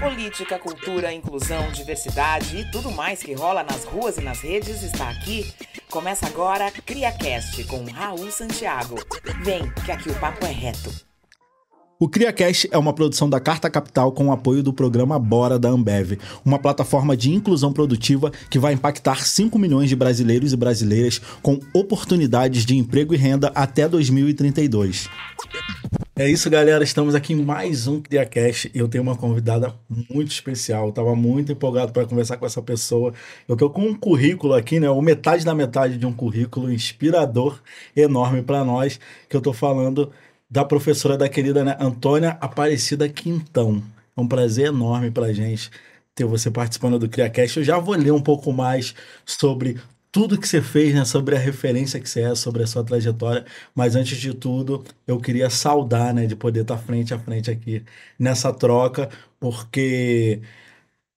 Política, cultura, inclusão, diversidade e tudo mais que rola nas ruas e nas redes está aqui. Começa agora CriaCast com Raul Santiago. Vem, que aqui o papo é reto. O CriaCast é uma produção da Carta Capital com o apoio do programa Bora da Ambev, uma plataforma de inclusão produtiva que vai impactar 5 milhões de brasileiros e brasileiras com oportunidades de emprego e renda até 2032. É isso, galera. Estamos aqui em mais um CriaCast e eu tenho uma convidada muito especial. Estava muito empolgado para conversar com essa pessoa. Eu estou com um currículo aqui, né? Ou metade da metade de um currículo inspirador, enorme para nós, que eu estou falando da professora da querida né, Antônia Aparecida Quintão. É um prazer enorme para gente ter você participando do CriaCast. Eu já vou ler um pouco mais sobre tudo que você fez, né, sobre a referência que você é, sobre a sua trajetória. Mas antes de tudo, eu queria saudar, né, de poder estar frente a frente aqui nessa troca, porque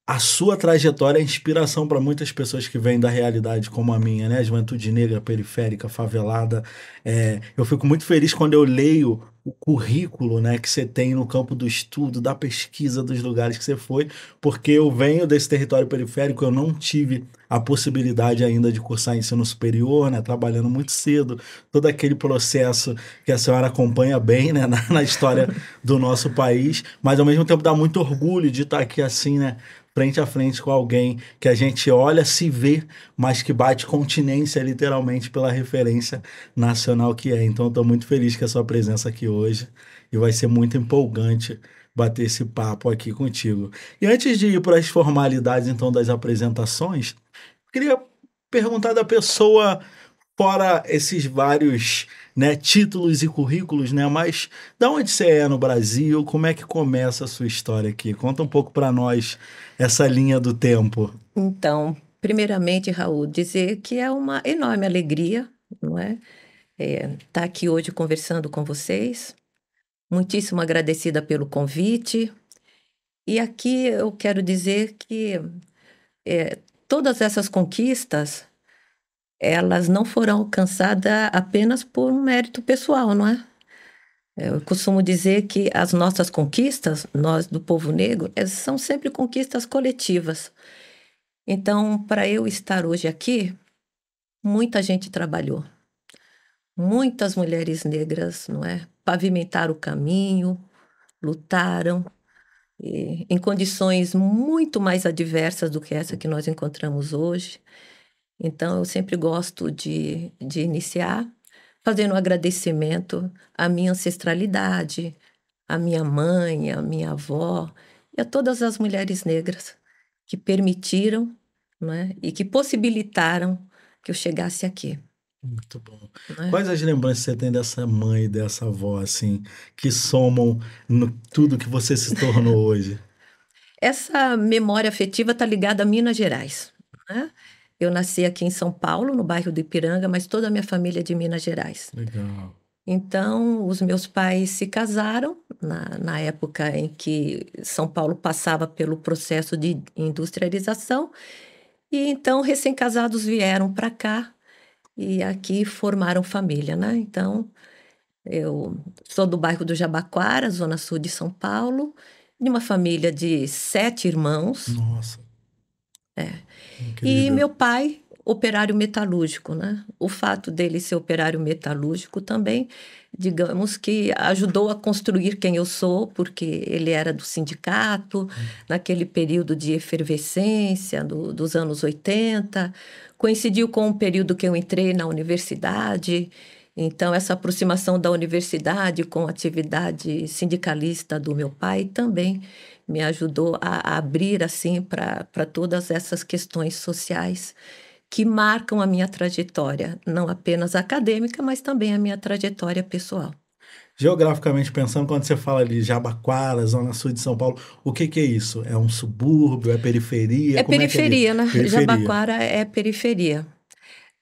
a sua trajetória é inspiração para muitas pessoas que vêm da realidade como a minha, né? Juventude negra, periférica, favelada. É, eu fico muito feliz quando eu leio o currículo né, que você tem no campo do estudo, da pesquisa dos lugares que você foi, porque eu venho desse território periférico, eu não tive a possibilidade ainda de cursar ensino superior, né, trabalhando muito cedo, todo aquele processo que a senhora acompanha bem né, na, na história do nosso país, mas ao mesmo tempo dá muito orgulho de estar aqui assim, né, frente a frente com alguém que a gente olha, se vê, mas que bate continência literalmente pela referência nacional que é. Então, estou muito feliz com a sua presença aqui hoje e vai ser muito empolgante bater esse papo aqui contigo. E antes de ir para as formalidades então das apresentações, queria perguntar da pessoa fora esses vários né, títulos e currículos, né? Mas da onde você é no Brasil? Como é que começa a sua história aqui? Conta um pouco para nós essa linha do tempo. Então, primeiramente, Raul, dizer que é uma enorme alegria, não é? Estar é, tá aqui hoje conversando com vocês. Muitíssimo agradecida pelo convite. E aqui eu quero dizer que é, todas essas conquistas elas não foram alcançadas apenas por um mérito pessoal, não é? Eu costumo dizer que as nossas conquistas, nós do povo negro, são sempre conquistas coletivas. Então, para eu estar hoje aqui, muita gente trabalhou. Muitas mulheres negras, não é? Pavimentaram o caminho, lutaram, em condições muito mais adversas do que essa que nós encontramos hoje. Então, eu sempre gosto de, de iniciar fazendo um agradecimento à minha ancestralidade, à minha mãe, à minha avó e a todas as mulheres negras que permitiram né, e que possibilitaram que eu chegasse aqui. Muito bom. É? Quais as lembranças você tem dessa mãe e dessa avó, assim, que somam no tudo que você se tornou hoje? Essa memória afetiva está ligada a Minas Gerais. Né? Eu nasci aqui em São Paulo, no bairro do Ipiranga, mas toda a minha família é de Minas Gerais. Legal. Então, os meus pais se casaram na, na época em que São Paulo passava pelo processo de industrialização. E então, recém-casados vieram para cá e aqui formaram família, né? Então, eu sou do bairro do Jabaquara, zona sul de São Paulo, de uma família de sete irmãos. Nossa. É. Incrível. E meu pai, operário metalúrgico, né? O fato dele ser operário metalúrgico também, digamos que ajudou a construir quem eu sou, porque ele era do sindicato, hum. naquele período de efervescência do, dos anos 80, coincidiu com o período que eu entrei na universidade. Então, essa aproximação da universidade com a atividade sindicalista do meu pai também me ajudou a, a abrir assim para todas essas questões sociais que marcam a minha trajetória, não apenas acadêmica, mas também a minha trajetória pessoal. Geograficamente pensando, quando você fala de Jabaquara, zona sul de São Paulo, o que, que é isso? É um subúrbio? É periferia? É Como periferia, é é né? Periferia. Jabaquara é periferia.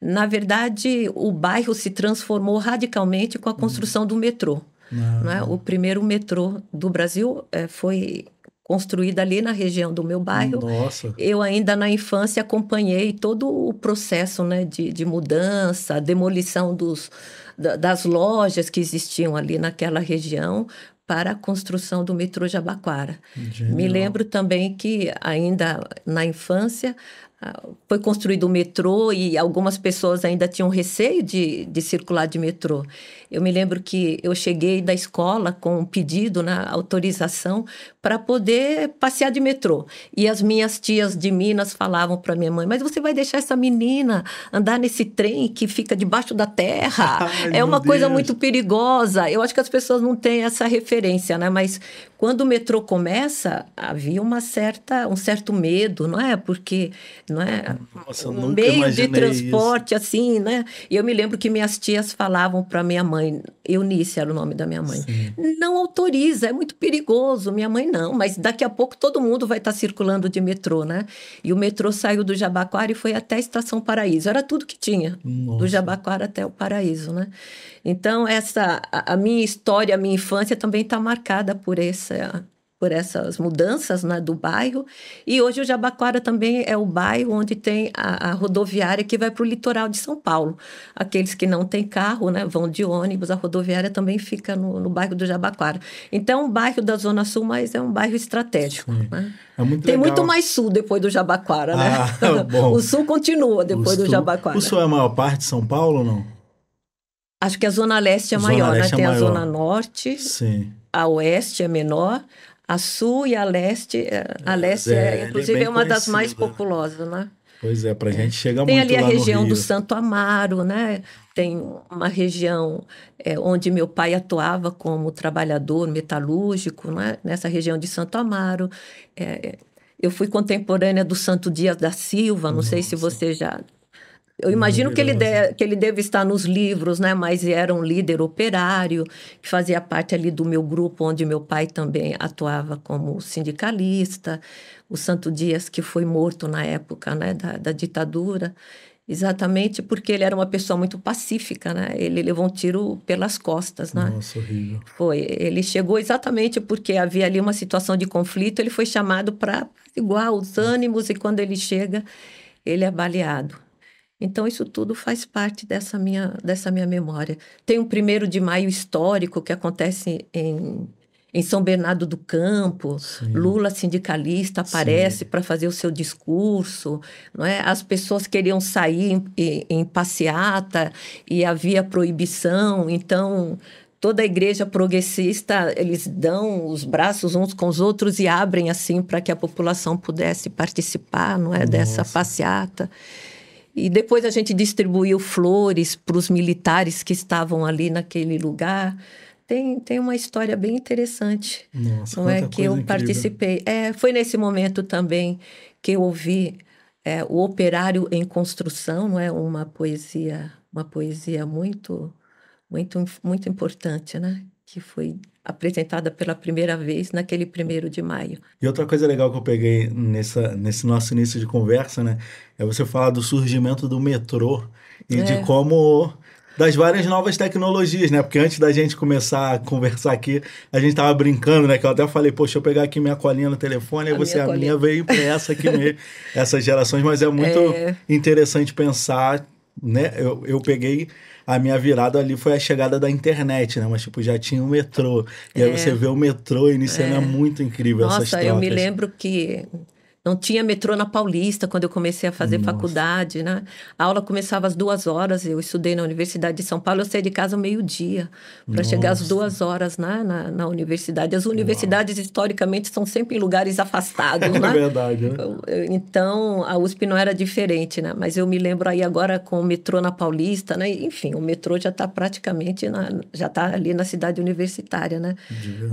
Na verdade, o bairro se transformou radicalmente com a construção do metrô. Não. é? O primeiro metrô do Brasil é, foi construída ali na região do meu bairro. Nossa. Eu ainda na infância acompanhei todo o processo né, de, de mudança, demolição dos, das lojas que existiam ali naquela região para a construção do metrô Jabaquara. Genial. Me lembro também que ainda na infância foi construído o metrô e algumas pessoas ainda tinham receio de, de circular de metrô. Eu me lembro que eu cheguei da escola com um pedido na autorização para poder passear de metrô. E as minhas tias de Minas falavam para minha mãe: Mas você vai deixar essa menina andar nesse trem que fica debaixo da terra? Ai, é uma coisa Deus. muito perigosa. Eu acho que as pessoas não têm essa referência, né? Mas quando o metrô começa, havia uma certa, um certo medo, não é? Porque não é Nossa, um meio de transporte assim, né? E eu me lembro que minhas tias falavam para minha mãe, Eunice era o nome da minha mãe, não autoriza, é muito perigoso. Minha mãe não, mas daqui a pouco todo mundo vai estar circulando de metrô, né? E o metrô saiu do Jabaquara e foi até a Estação Paraíso. Era tudo que tinha, Nossa. do Jabaquara até o Paraíso, né? Então essa a, a minha história, a minha infância também está marcada por essa por essas mudanças né, do bairro. E hoje o Jabaquara também é o bairro onde tem a, a rodoviária que vai para o litoral de São Paulo. Aqueles que não têm carro né, vão de ônibus, a rodoviária também fica no, no bairro do Jabaquara. Então, é um bairro da Zona Sul, mas é um bairro estratégico. Né? É muito Tem legal. muito mais sul depois do Jabaquara, né? Ah, o sul continua depois do sul- Jabaquara. O sul é a maior parte de São Paulo ou não? Acho que a Zona Leste é Zona maior, Leste é né? Tem maior. a Zona Norte, Sim. a Oeste é menor, a Sul e a Leste, é- a Leste é, é, é inclusive, é uma das mais né? populosas, né? Pois é, pra gente chega Tem muito ali a região do Santo Amaro, né? Tem uma região é, onde meu pai atuava como trabalhador metalúrgico, né? Nessa região de Santo Amaro. É, eu fui contemporânea do Santo Dias da Silva, não sei se você já eu imagino que ele, de, que ele deve estar nos livros, né? Mas era um líder operário, que fazia parte ali do meu grupo, onde meu pai também atuava como sindicalista. O Santo Dias, que foi morto na época né, da, da ditadura, exatamente porque ele era uma pessoa muito pacífica, né? Ele levou um tiro pelas costas, né? Nossa, horrível. Foi. Ele chegou exatamente porque havia ali uma situação de conflito, ele foi chamado para igual os ânimos, e quando ele chega, ele é baleado. Então, isso tudo faz parte dessa minha, dessa minha memória. Tem um primeiro de maio histórico que acontece em, em São Bernardo do Campo. Sim. Lula, sindicalista, aparece para fazer o seu discurso. Não é? As pessoas queriam sair em, em, em passeata e havia proibição. Então, toda a igreja progressista, eles dão os braços uns com os outros e abrem assim para que a população pudesse participar, não é, dessa passeata. E depois a gente distribuiu flores para os militares que estavam ali naquele lugar. Tem, tem uma história bem interessante. Nossa, não é que eu incrível. participei. É, foi nesse momento também que eu ouvi é, o Operário em Construção, não é uma poesia, uma poesia muito, muito, muito importante, né? Que foi apresentada pela primeira vez naquele primeiro de maio. E outra coisa legal que eu peguei nessa, nesse nosso início de conversa, né? É você falar do surgimento do metrô e É. de como. Das várias novas tecnologias, né? Porque antes da gente começar a conversar aqui, a gente tava brincando, né? Que eu até falei, poxa, eu pegar aqui minha colinha no telefone, A e você, minha a colinha. minha veio impressa aqui mesmo, essas gerações, mas é muito É. interessante pensar, né? Eu, eu peguei a minha virada ali foi a chegada da internet, né? Mas, tipo, já tinha o metrô. E aí É. você vê o metrô iniciando, é, muito incrível essas Nossa, trocas. eu me lembro que não tinha metrô na Paulista quando eu comecei a fazer Nossa. faculdade, né? A aula começava às duas horas, eu estudei na Universidade de São Paulo, eu saí de casa ao meio-dia para chegar às duas horas né, na, na universidade. As universidades, historicamente, são sempre em lugares afastados, É né? verdade, né? Então, a USP não era diferente, né? Mas eu me lembro aí agora com o metrô na Paulista, né? Enfim, o metrô já está praticamente, na, já está ali na cidade universitária, né?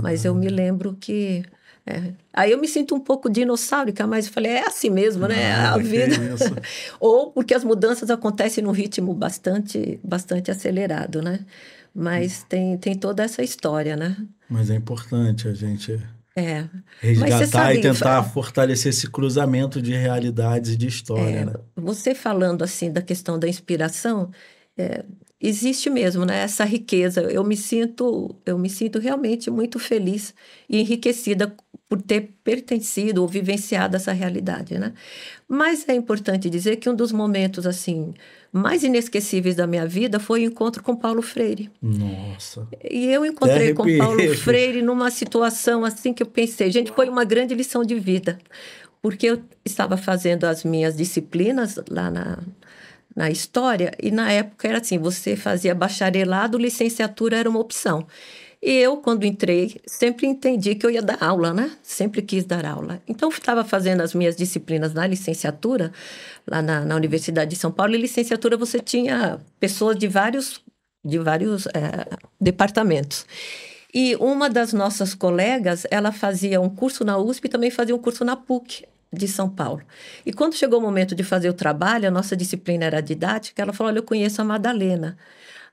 Mas eu me lembro que... é. Aí eu me sinto um pouco dinossáurica, mas eu falei, é assim mesmo, né? Ah, a que vida. Ou porque as mudanças acontecem num ritmo bastante, bastante acelerado, né? Mas tem, tem toda essa história, né? Mas é importante a gente É. resgatar sabe, e tentar fortalecer esse cruzamento de realidades e de história, É, né? Você falando assim da questão da inspiração, é, existe mesmo, né? Essa riqueza. Eu me sinto, eu me sinto realmente muito feliz e enriquecida por ter pertencido ou vivenciado essa realidade, né? Mas é importante dizer que um dos momentos assim mais inesquecíveis da minha vida foi o encontro com Paulo Freire. Nossa. E eu encontrei com Paulo Freire numa situação assim que eu pensei, gente, foi uma grande lição de vida, porque eu estava fazendo as minhas disciplinas lá na na história, e na época era assim: você fazia bacharelado, licenciatura era uma opção. E eu, quando entrei, sempre entendi que eu ia dar aula, né? Sempre quis dar aula. Então, estava fazendo as minhas disciplinas na licenciatura, lá na, na, Universidade de São Paulo. E licenciatura você tinha pessoas de vários, de vários é, departamentos. E uma das nossas colegas, ela fazia um curso na USP e também fazia um curso na PUC de São Paulo. E quando chegou o momento de fazer o trabalho, a nossa disciplina era didática, ela falou: Olha, eu conheço a Madalena.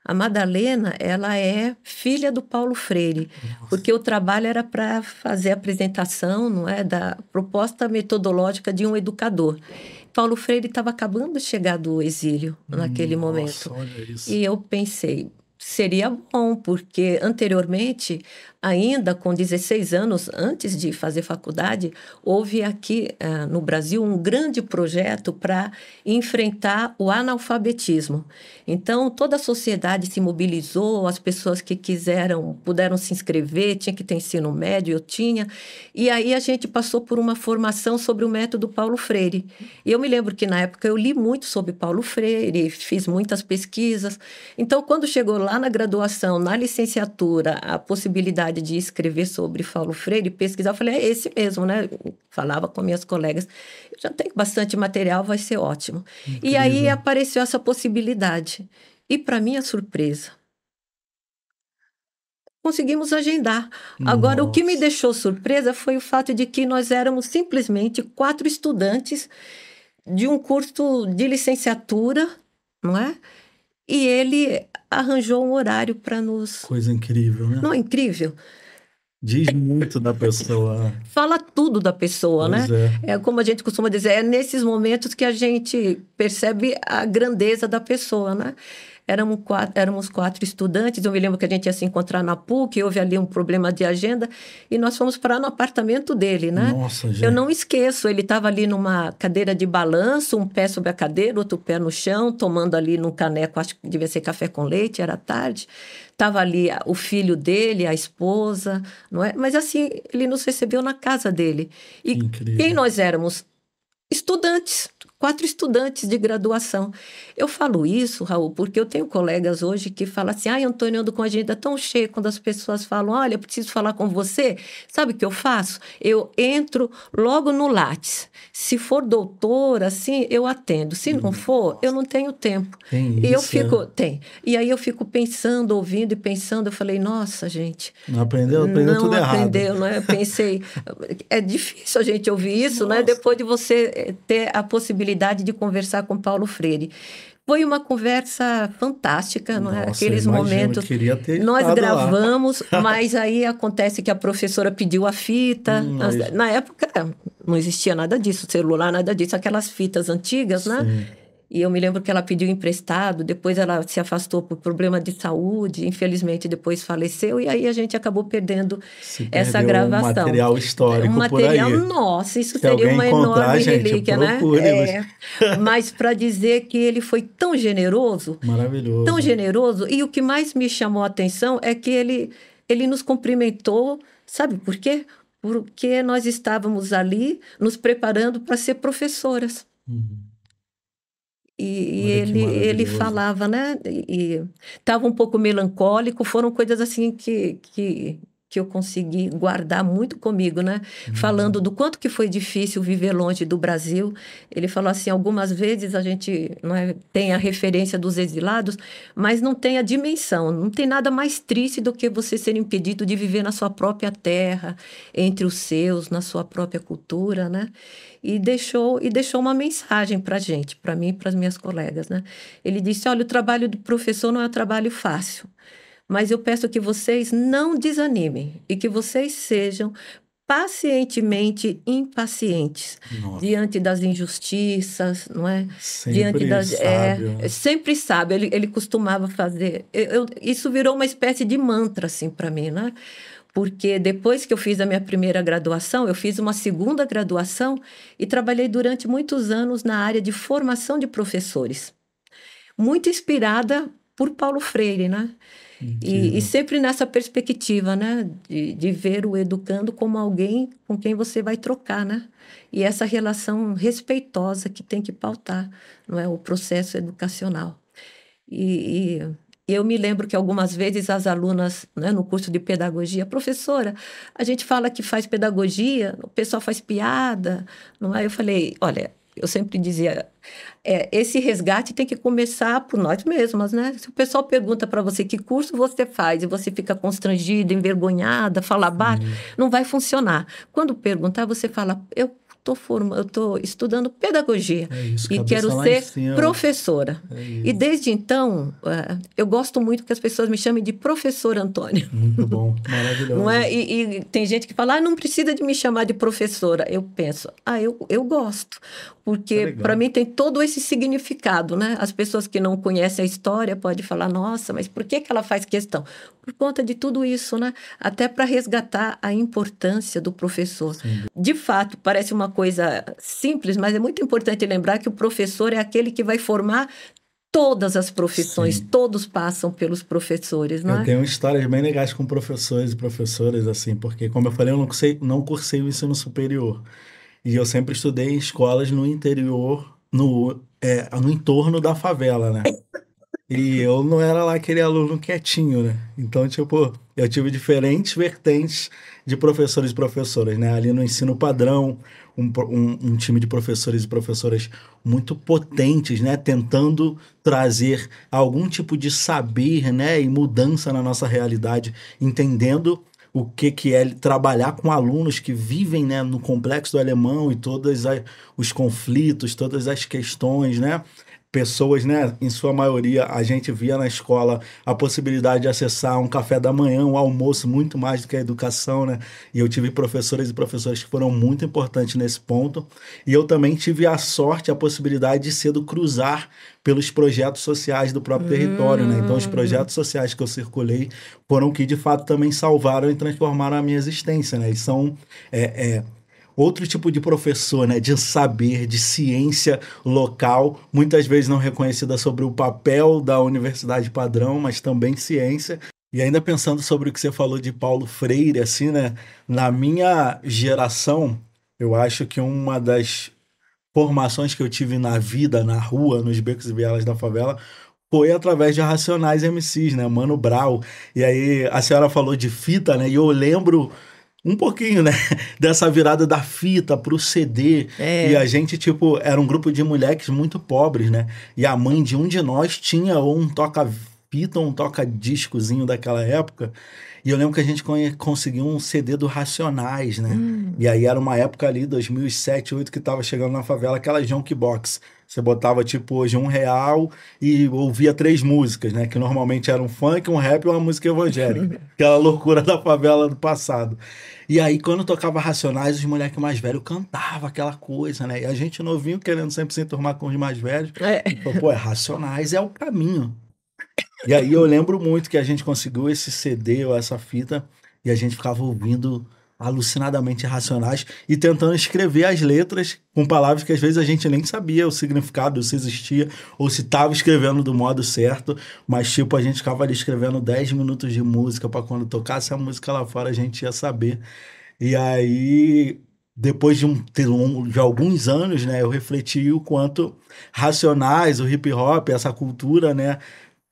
A Madalena, ela é filha do Paulo Freire, Nossa. porque o trabalho era para fazer a apresentação, não é, da proposta metodológica de um educador. Paulo Freire estava acabando de chegar do exílio naquele Nossa, momento. E eu pensei, seria bom, porque anteriormente ainda com 16 anos, antes de fazer faculdade, houve aqui uh, no Brasil um grande projeto para enfrentar o analfabetismo. Então, toda a sociedade se mobilizou, as pessoas que quiseram, puderam se inscrever, tinha que ter ensino médio, eu tinha. E aí a gente passou por uma formação sobre o método Paulo Freire. E eu me lembro que na época eu li muito sobre Paulo Freire, fiz muitas pesquisas. Então, quando chegou lá na graduação, na licenciatura, a possibilidade de escrever sobre Paulo Freire, pesquisar, eu falei, é esse mesmo, né? Falava com minhas colegas, eu já tenho bastante material, vai ser ótimo. Incrível. E aí apareceu essa possibilidade. E para minha surpresa, conseguimos agendar. Nossa. Agora, o que me deixou surpresa foi o fato de que nós éramos simplesmente quatro estudantes de um curso de licenciatura, não é? E ele arranjou um horário para nos. Coisa incrível, né? Não é incrível? Diz muito da pessoa. Fala tudo da pessoa, pois né? É. é como a gente costuma dizer, é nesses momentos que a gente percebe a grandeza da pessoa, né? Éramos quatro, éramos quatro estudantes. Eu me lembro que a gente ia se encontrar na PUC, houve ali um problema de agenda e nós fomos parar no apartamento dele, né? Nossa, gente. Eu não esqueço, ele estava ali numa cadeira de balanço, um pé sobre a cadeira, outro pé no chão, tomando ali num caneco, acho que devia ser café com leite, era tarde. Estava ali o filho dele, a esposa, não é? Mas assim, ele nos recebeu na casa dele. E Incrível. quem nós éramos? Estudantes, quatro estudantes de graduação. Eu falo isso, Raul, porque eu tenho colegas hoje que falam assim: ai, Antônio, ando com a agenda tão cheia. Quando as pessoas falam, olha, preciso falar com você, sabe o que eu faço? Eu entro logo no Lattes. Se for doutor, assim, eu atendo. Se não for, eu não tenho tempo. Tem e eu fico, tem. E aí eu fico pensando, ouvindo e pensando. Eu falei, nossa, gente. Não aprendeu? Aprendeu não tudo aprendeu, errado. Não aprendeu, não é? Eu pensei, é difícil a gente ouvir isso, né? nossa. né? Depois de você eh, ter a possibilidade possibilidade de conversar com Paulo Freire. Foi uma conversa fantástica, não é? Aqueles momentos. nós gravamos, mas aí acontece que a professora pediu a fita. Hum, na época não existia nada disso, celular, nada disso, aquelas fitas antigas, né? Sim. né? E eu me lembro que ela pediu emprestado, depois ela se afastou por problema de saúde, infelizmente depois faleceu, e aí a gente acabou perdendo se essa gravação. Um material histórico. Um material, nossa, isso se seria uma enorme gente, relíquia, né? É, mas para dizer que ele foi tão generoso. Maravilhoso. Tão generoso. E o que mais me chamou a atenção é que ele, ele nos cumprimentou, sabe por quê? Porque nós estávamos ali nos preparando para ser professoras. Uhum. E, e ele, ele falava, né? E estava um pouco melancólico, foram coisas assim que, que, que eu consegui guardar muito comigo, né? Uhum. Falando do quanto que foi difícil viver longe do Brasil. Ele falou assim, algumas vezes a gente não é, tem a referência dos exilados, mas não tem a dimensão. Não tem nada mais triste do que você ser impedido de viver na sua própria terra, entre os seus, na sua própria cultura, né? E deixou e deixou uma mensagem para a gente, para mim e para as minhas colegas, né? Ele disse: olha, o trabalho do professor não é um trabalho fácil, mas eu peço que vocês não desanimem e que vocês sejam pacientemente impacientes Nossa. diante das injustiças, não é? Sempre diante das sábio. é, sempre sabe. Ele, ele costumava fazer. eu- eu- isso virou uma espécie de mantra assim para mim, né? Porque depois que eu fiz a minha primeira graduação, eu fiz uma segunda graduação e trabalhei durante muitos anos na área de formação de professores. Muito inspirada por Paulo Freire, né? E, e sempre nessa perspectiva, né? De, de ver o educando como alguém com quem você vai trocar, né? E essa relação respeitosa que tem que pautar, não é? O processo educacional. E, e eu me lembro que algumas vezes as alunas, né, no curso de pedagogia, professora, a gente fala que faz pedagogia, o pessoal faz piada, não é? Eu falei, olha, eu sempre dizia, é, esse resgate tem que começar por nós mesmas, né? Se o pessoal pergunta para você que curso você faz e você fica constrangida, envergonhada, fala baixo, não vai funcionar. Quando perguntar, você fala, eu estou forma, eu estou estudando pedagogia É isso, e quero ser professora. É. E desde então, eh, eu gosto muito que as pessoas me chamem de professor Antônio. Muito bom, maravilhoso. Não é? E, e tem gente que fala, ah, não precisa de me chamar de professora. Eu penso, ah, eu, eu gosto. Porque legal. para mim tem todo esse significado, né? As pessoas que não conhecem a história podem falar, nossa, mas por que, que ela faz questão? Por conta de tudo isso, né? Até para resgatar a importância do professor. De fato, parece uma coisa simples, mas é muito importante lembrar que o professor é aquele que vai formar todas as profissões, Sim. todos passam pelos professores, não Eu tenho histórias bem legais com professores e professoras, assim, porque, como eu falei, eu não cursei, não cursei o ensino superior. E eu sempre estudei em escolas no interior, no, é, no entorno da favela, né? E eu não era lá aquele aluno quietinho, né? Então, tipo, eu tive diferentes vertentes de professores e professoras, né? Ali no ensino padrão, um, um, um time de professores e professoras muito potentes, né? Tentando trazer algum tipo de saber, né? E mudança na nossa realidade, entendendo o que, que é trabalhar com alunos que vivem né, no complexo do alemão e todos os conflitos, todas as questões, né? Pessoas, né, em sua maioria, a gente via na escola a possibilidade de acessar um café da manhã, um almoço, muito mais do que a educação, né? E eu tive professores e professoras que foram muito importantes nesse ponto. E eu também tive a sorte, a possibilidade de cedo cruzar pelos projetos sociais do próprio território, né? Então, os projetos sociais que eu circulei foram que, de fato, também salvaram e transformaram a minha existência, né? E são é, é, outro tipo de professor, né? De saber, de ciência local, muitas vezes não reconhecida sobre o papel da universidade padrão, mas também ciência. E ainda pensando sobre o que você falou de Paulo Freire, assim, né? Na minha geração, eu acho que uma das formações que eu tive na vida, na rua, nos becos e vielas da favela, foi através de Racionais MCs, né? Mano Brau. E aí a senhora falou de fita, né? E eu lembro um pouquinho, né? Dessa virada da fita pro CD. É. E a gente, tipo, era um grupo de moleques muito pobres, né? E a mãe de um de nós tinha ou um toca-fita ou um toca-discozinho daquela época. E eu lembro que a gente conseguiu um CD do Racionais, né? E aí era uma época ali, 2007, 2008, que tava chegando na favela aquela Junkbox. Você botava, tipo, hoje um real e ouvia três músicas, né? Que normalmente era um funk, um rap e uma música evangélica. Aquela loucura da favela do passado. E aí, quando tocava Racionais, os moleques mais velhos cantavam aquela coisa, né? E a gente novinho querendo sempre se enturmar com os mais velhos. É. Falou, Pô, é Racionais é o caminho. E aí eu lembro muito que a gente conseguiu esse CD ou essa fita e a gente ficava ouvindo alucinadamente Racionais e tentando escrever as letras com palavras que às vezes a gente nem sabia o significado, se existia ou se estava escrevendo do modo certo, mas tipo a gente ficava ali escrevendo 10 minutos de música para quando tocasse a música lá fora a gente ia saber. E aí depois de, de um- de alguns anos, né, eu refleti o quanto Racionais, o hip hop, essa cultura, né,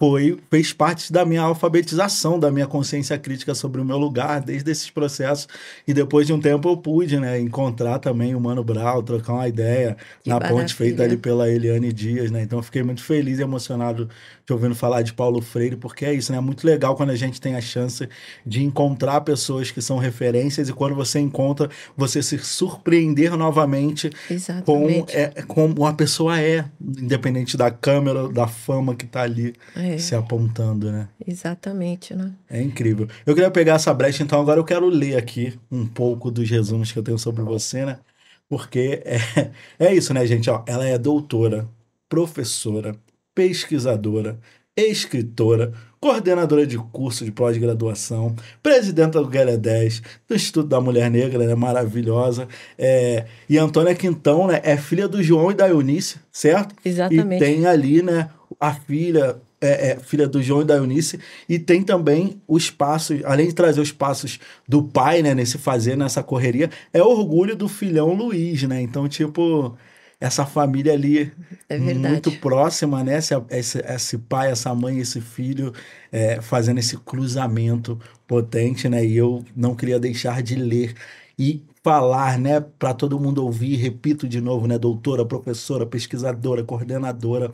foi, fez parte da minha alfabetização, da minha consciência crítica sobre o meu lugar, desde esses processos. E depois de um tempo eu pude, né, encontrar também o Mano Brau, trocar uma ideia Que na ponte feita maravilha. ali pela Eliane Dias, né? Então eu fiquei muito feliz e emocionado te ouvindo falar de Paulo Freire, porque é isso, né? É muito legal quando a gente tem a chance de encontrar pessoas que são referências e quando você encontra, você se surpreender novamente com, é, como a pessoa é, independente da câmera, da fama que tá ali. É. se apontando, né? Exatamente, né? É incrível. Eu queria pegar essa brecha, então agora eu quero ler aqui um pouco dos resumos que eu tenho sobre você, né? Porque é, é isso, né, gente? Ó, ela é doutora, professora, pesquisadora, escritora, coordenadora de curso de pós-graduação, presidenta do Guerra 10, do Instituto da Mulher Negra, né, maravilhosa. É, e Antônia Quintão né, é filha do João e da Eunice, certo? Exatamente. E tem ali né, a filha, é, é, filha do João e da Eunice, e tem também os passos, além de trazer os passos do pai, né, nesse fazer, nessa correria, é orgulho do filhão Luiz, né? Então, tipo, essa família ali é muito próxima, né? Esse, esse, esse, pai, essa mãe, esse filho é, fazendo esse cruzamento potente, né? E eu não queria deixar de ler e falar, né, para todo mundo ouvir, repito de novo, né, doutora, professora, pesquisadora, coordenadora,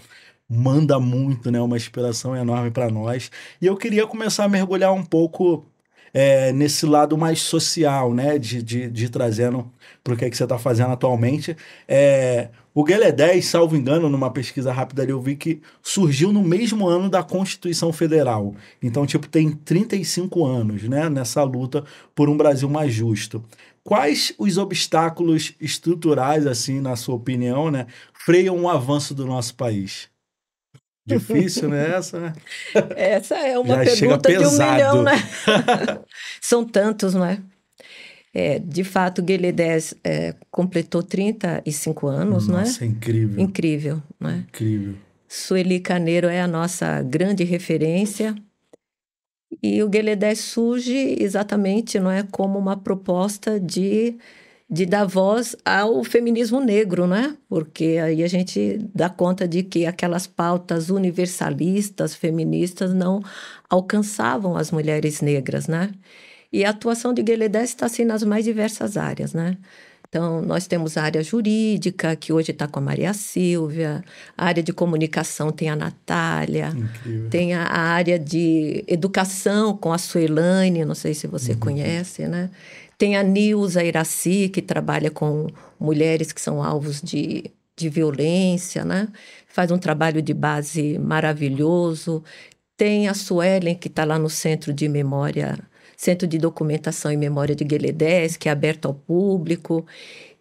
manda muito, né, uma inspiração enorme para nós. E eu queria começar a mergulhar um pouco é, nesse lado mais social, né? De, de, de trazendo para o que, é que você está fazendo atualmente. É, o Guelé 10, salvo engano, numa pesquisa rápida ali, eu vi que surgiu no mesmo ano da Constituição Federal. Então, tipo, tem 35 anos, né? Nessa luta por um Brasil mais justo. Quais os obstáculos estruturais, assim, na sua opinião, né, freiam o avanço do nosso país? Difícil, né? Essa, né? Essa é uma Já pergunta de um milhão, né? São tantos, não é? é de fato, Guilherme 10 é, completou 35 anos, Nossa, não é? Nossa, incrível. Incrível, não é? Incrível. Sueli Caneiro é a nossa grande referência. E o Guilherme 10 surge exatamente, não é, como uma proposta de de dar voz ao feminismo negro, né? Porque aí a gente dá conta de que aquelas pautas universalistas, feministas, não alcançavam as mulheres negras, né? E a atuação de Gueledé está assim nas mais diversas áreas, né? Então, nós temos a área jurídica, que hoje está com a Maria Silvia, a área de comunicação tem a Natália, Incrível. tem a, a, área de educação com a Suelane, não sei se você uhum. conhece, né? Tem a Nilza Iraci, que trabalha com mulheres que são alvos de, de violência, né? Faz um trabalho de base maravilhoso. Tem a Suelen, que está lá no Centro de Memória, Centro de Documentação e Memória de Gueledés, que é aberto ao público.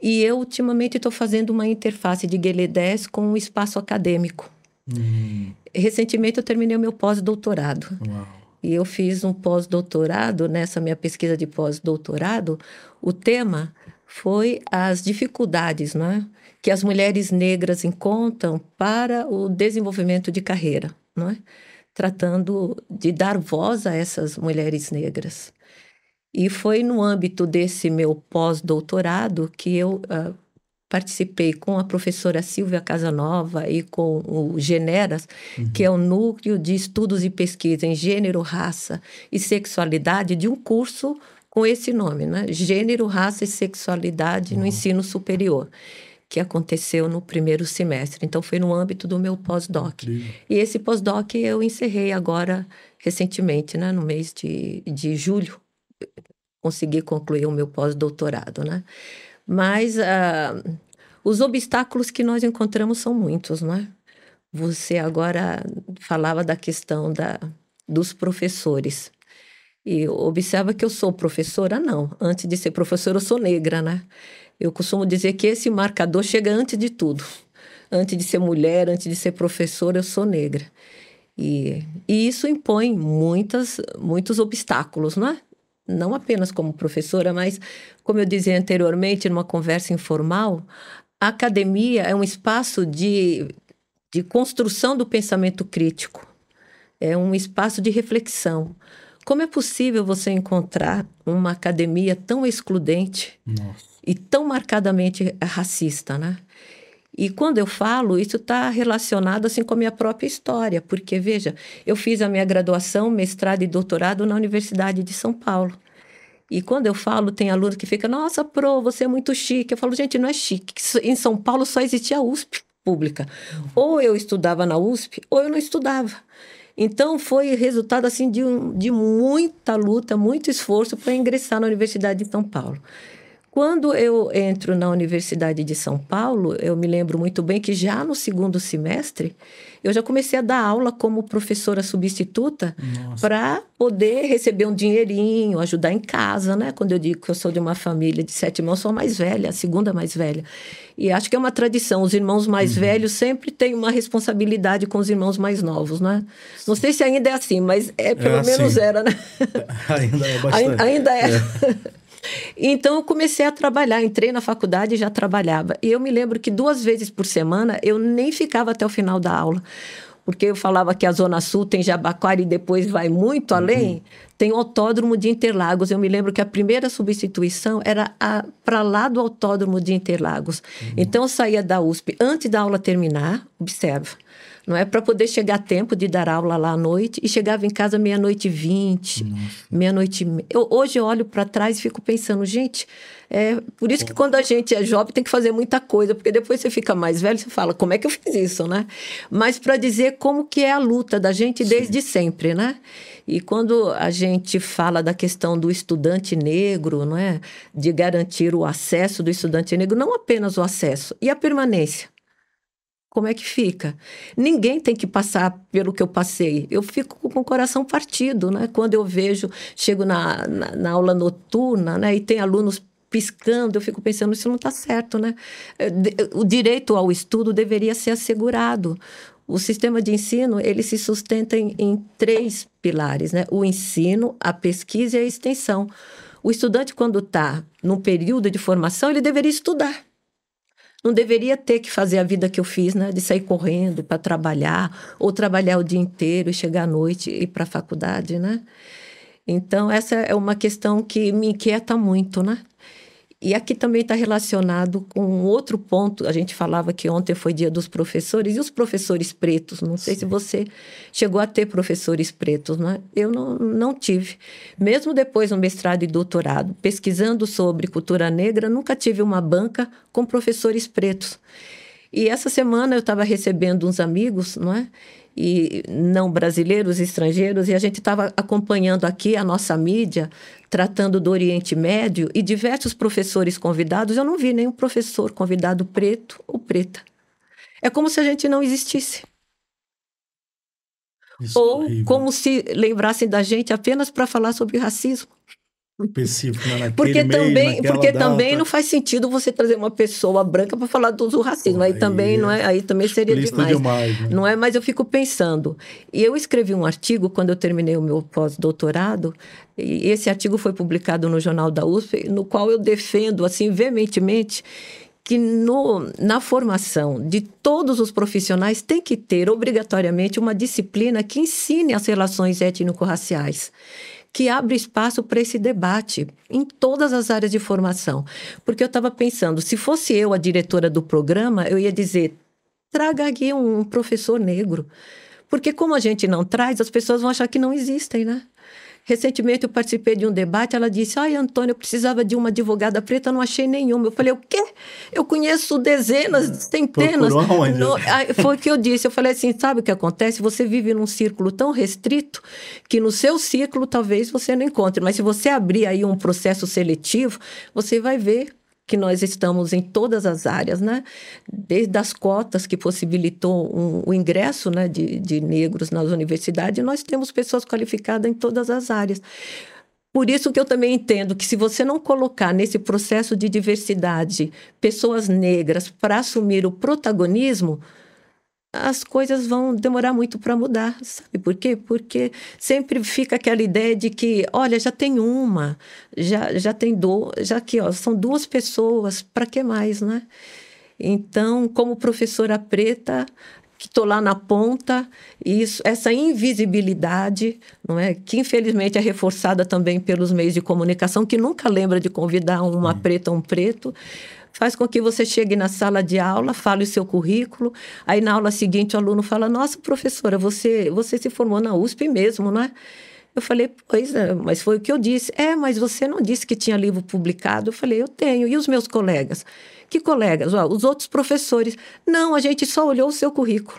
E eu, ultimamente, estou fazendo uma interface de Gueledés com o espaço acadêmico. Hum. Recentemente, eu terminei o meu pós-doutorado. Uau. E eu fiz um pós-doutorado, nessa minha pesquisa de pós-doutorado, o tema foi as dificuldades né, que as mulheres negras encontram para o desenvolvimento de carreira, não é? tratando de dar voz a essas mulheres negras. E foi no âmbito desse meu pós-doutorado que eu uh, participei com a professora Silvia Casanova e com o Generas, uhum. que é o Núcleo de Estudos e Pesquisa em Gênero, Raça e Sexualidade, de um curso com esse nome, né? Gênero, Raça e Sexualidade uhum. no Ensino Superior, que aconteceu no primeiro semestre. Então, foi no âmbito do meu pós-doc. E esse pós-doc eu encerrei agora, recentemente, né? no mês de, de julho, consegui concluir o meu pós-doutorado, né? Mas uh, os obstáculos que nós encontramos são muitos, não é? Você agora falava da questão da, dos professores. E observa que eu sou professora? Não. Antes de ser professora, eu sou negra, né? Eu costumo dizer que esse marcador chega antes de tudo. Antes de ser mulher, antes de ser professora, eu sou negra. E, e isso impõe muitas, muitos obstáculos, não é? Não apenas como professora, mas, como eu dizia anteriormente, numa conversa informal, a academia é um espaço de, de construção do pensamento crítico, é um espaço de reflexão. Como é possível você encontrar uma academia tão excludente Nossa. e tão marcadamente racista, né? E quando eu falo, isso está relacionado assim com a minha própria história, porque veja, eu fiz a minha graduação, mestrado e doutorado na Universidade de São Paulo. E quando eu falo, tem aluno que fica, nossa, pro, você é muito chique. Eu falo, gente, não é chique. Em São Paulo só existia a USP pública. Ou eu estudava na USP, ou eu não estudava. Então foi resultado assim de, um, de muita luta, muito esforço para ingressar na Universidade de São Paulo. Quando eu entro na Universidade de São Paulo, eu me lembro muito bem que já no segundo semestre eu já comecei a dar aula como professora substituta para poder receber um dinheirinho, ajudar em casa, né? Quando eu digo que eu sou de uma família de sete irmãos, sou a mais velha, a segunda mais velha. E acho que é uma tradição, os irmãos mais uhum. velhos sempre têm uma responsabilidade com os irmãos mais novos, né? Não sei se ainda é assim, mas é pelo é assim. menos era, né? ainda é bastante. Ainda é. é. Então eu comecei a trabalhar, entrei na faculdade e já trabalhava. E eu me lembro que duas vezes por semana eu nem ficava até o final da aula. Porque eu falava que a Zona Sul tem Jabaquara e depois vai muito uhum. além, uhum. tem o Autódromo de Interlagos. Eu me lembro que a primeira substituição era para lá do Autódromo de Interlagos. Uhum. Então eu saía da USP antes da aula terminar, observa não é? Para poder chegar a tempo de dar aula lá à noite e chegava em casa meia-noite e vinte, meia-noite. Eu, hoje eu olho para trás e fico pensando, gente, é por isso que quando a gente é jovem tem que fazer muita coisa, porque depois você fica mais velho, você fala, como é que eu fiz isso, né? Mas para dizer como que é a luta da gente desde Sim. sempre, né? E quando a gente fala da questão do estudante negro, não é? De garantir o acesso do estudante negro, não apenas o acesso, e a permanência como é que fica? Ninguém tem que passar pelo que eu passei. Eu fico com o coração partido, né? Quando eu vejo, chego na, na, na aula noturna, né? E tem alunos piscando, eu fico pensando, isso não está certo, né? É, o direito ao estudo deveria ser assegurado. O sistema de ensino, ele se sustenta em, em três pilares, né? O ensino, a pesquisa e a extensão. O estudante, quando está num período de formação, ele deveria estudar não deveria ter que fazer a vida que eu fiz, né? De sair correndo para trabalhar, ou trabalhar o dia inteiro e chegar à noite e ir para a faculdade, né? Então, essa é uma questão que me inquieta muito, né? E aqui também está relacionado com outro ponto. A gente falava que ontem foi dia dos professores, e os professores pretos? Não sei Sim. se você chegou a ter professores pretos, né? Eu não, não tive. Mesmo depois do mestrado e doutorado, pesquisando sobre cultura negra, nunca tive uma banca com professores pretos. E essa semana eu estava recebendo uns amigos, não é? e não brasileiros, estrangeiros, e a gente estava acompanhando aqui a nossa mídia tratando do Oriente Médio e diversos professores convidados. Eu não vi nenhum professor convidado preto ou preta. É como se a gente não existisse. Isso ou é como se lembrassem da gente apenas para falar sobre racismo específico né? porque também porque data. também não faz sentido você trazer uma pessoa branca para falar do, racismo aí, aí, também não é aí também seria demais, demais né? não é mas eu fico pensando e eu escrevi um artigo quando eu terminei o meu pós-doutorado e esse artigo foi publicado no jornal da USP no qual eu defendo assim veementemente que no, na formação de todos os profissionais tem que ter obrigatoriamente uma disciplina que ensine as relações étnico-raciais que abre espaço para esse debate em todas as áreas de formação. Porque eu estava pensando, se fosse eu a diretora do programa, eu ia dizer: traga aqui um professor negro. Porque como a gente não traz, as pessoas vão achar que não existem, né? Recentemente eu participei de um debate, ela disse: Ai, Antônio, eu precisava de uma advogada preta, não achei nenhuma. Eu falei: O quê? Eu conheço dezenas, centenas. No, foi o que eu disse. Eu falei assim: sabe o que acontece? Você vive num círculo tão restrito que no seu círculo talvez você não encontre. Mas se você abrir aí um processo seletivo, você vai ver que nós estamos em todas as áreas, né? Desde as cotas que possibilitou um, o ingresso né, de, de negros nas universidades, nós temos pessoas qualificadas em todas as áreas. Por isso que eu também entendo que se você não colocar nesse processo de diversidade pessoas negras para assumir o protagonismo, as coisas vão demorar muito para mudar, sabe por quê? Porque sempre fica aquela ideia de que, olha, já tem uma, já, já tem duas, já que ó, são duas pessoas, para que mais, né? Então, como professora preta, que estou lá na ponta, isso, essa invisibilidade, não é, que infelizmente é reforçada também pelos meios de comunicação, que nunca lembra de convidar uma hum. preta ou um preto, faz com que você chegue na sala de aula, fale o seu currículo, aí na aula seguinte o aluno fala: Nossa, professora, você, você se formou na USP mesmo, não é? Eu falei, pois é, mas foi o que eu disse. É, mas você não disse que tinha livro publicado? Eu falei, eu tenho. E os meus colegas? Que colegas? Ó, os outros professores. Não, a gente só olhou o seu currículo.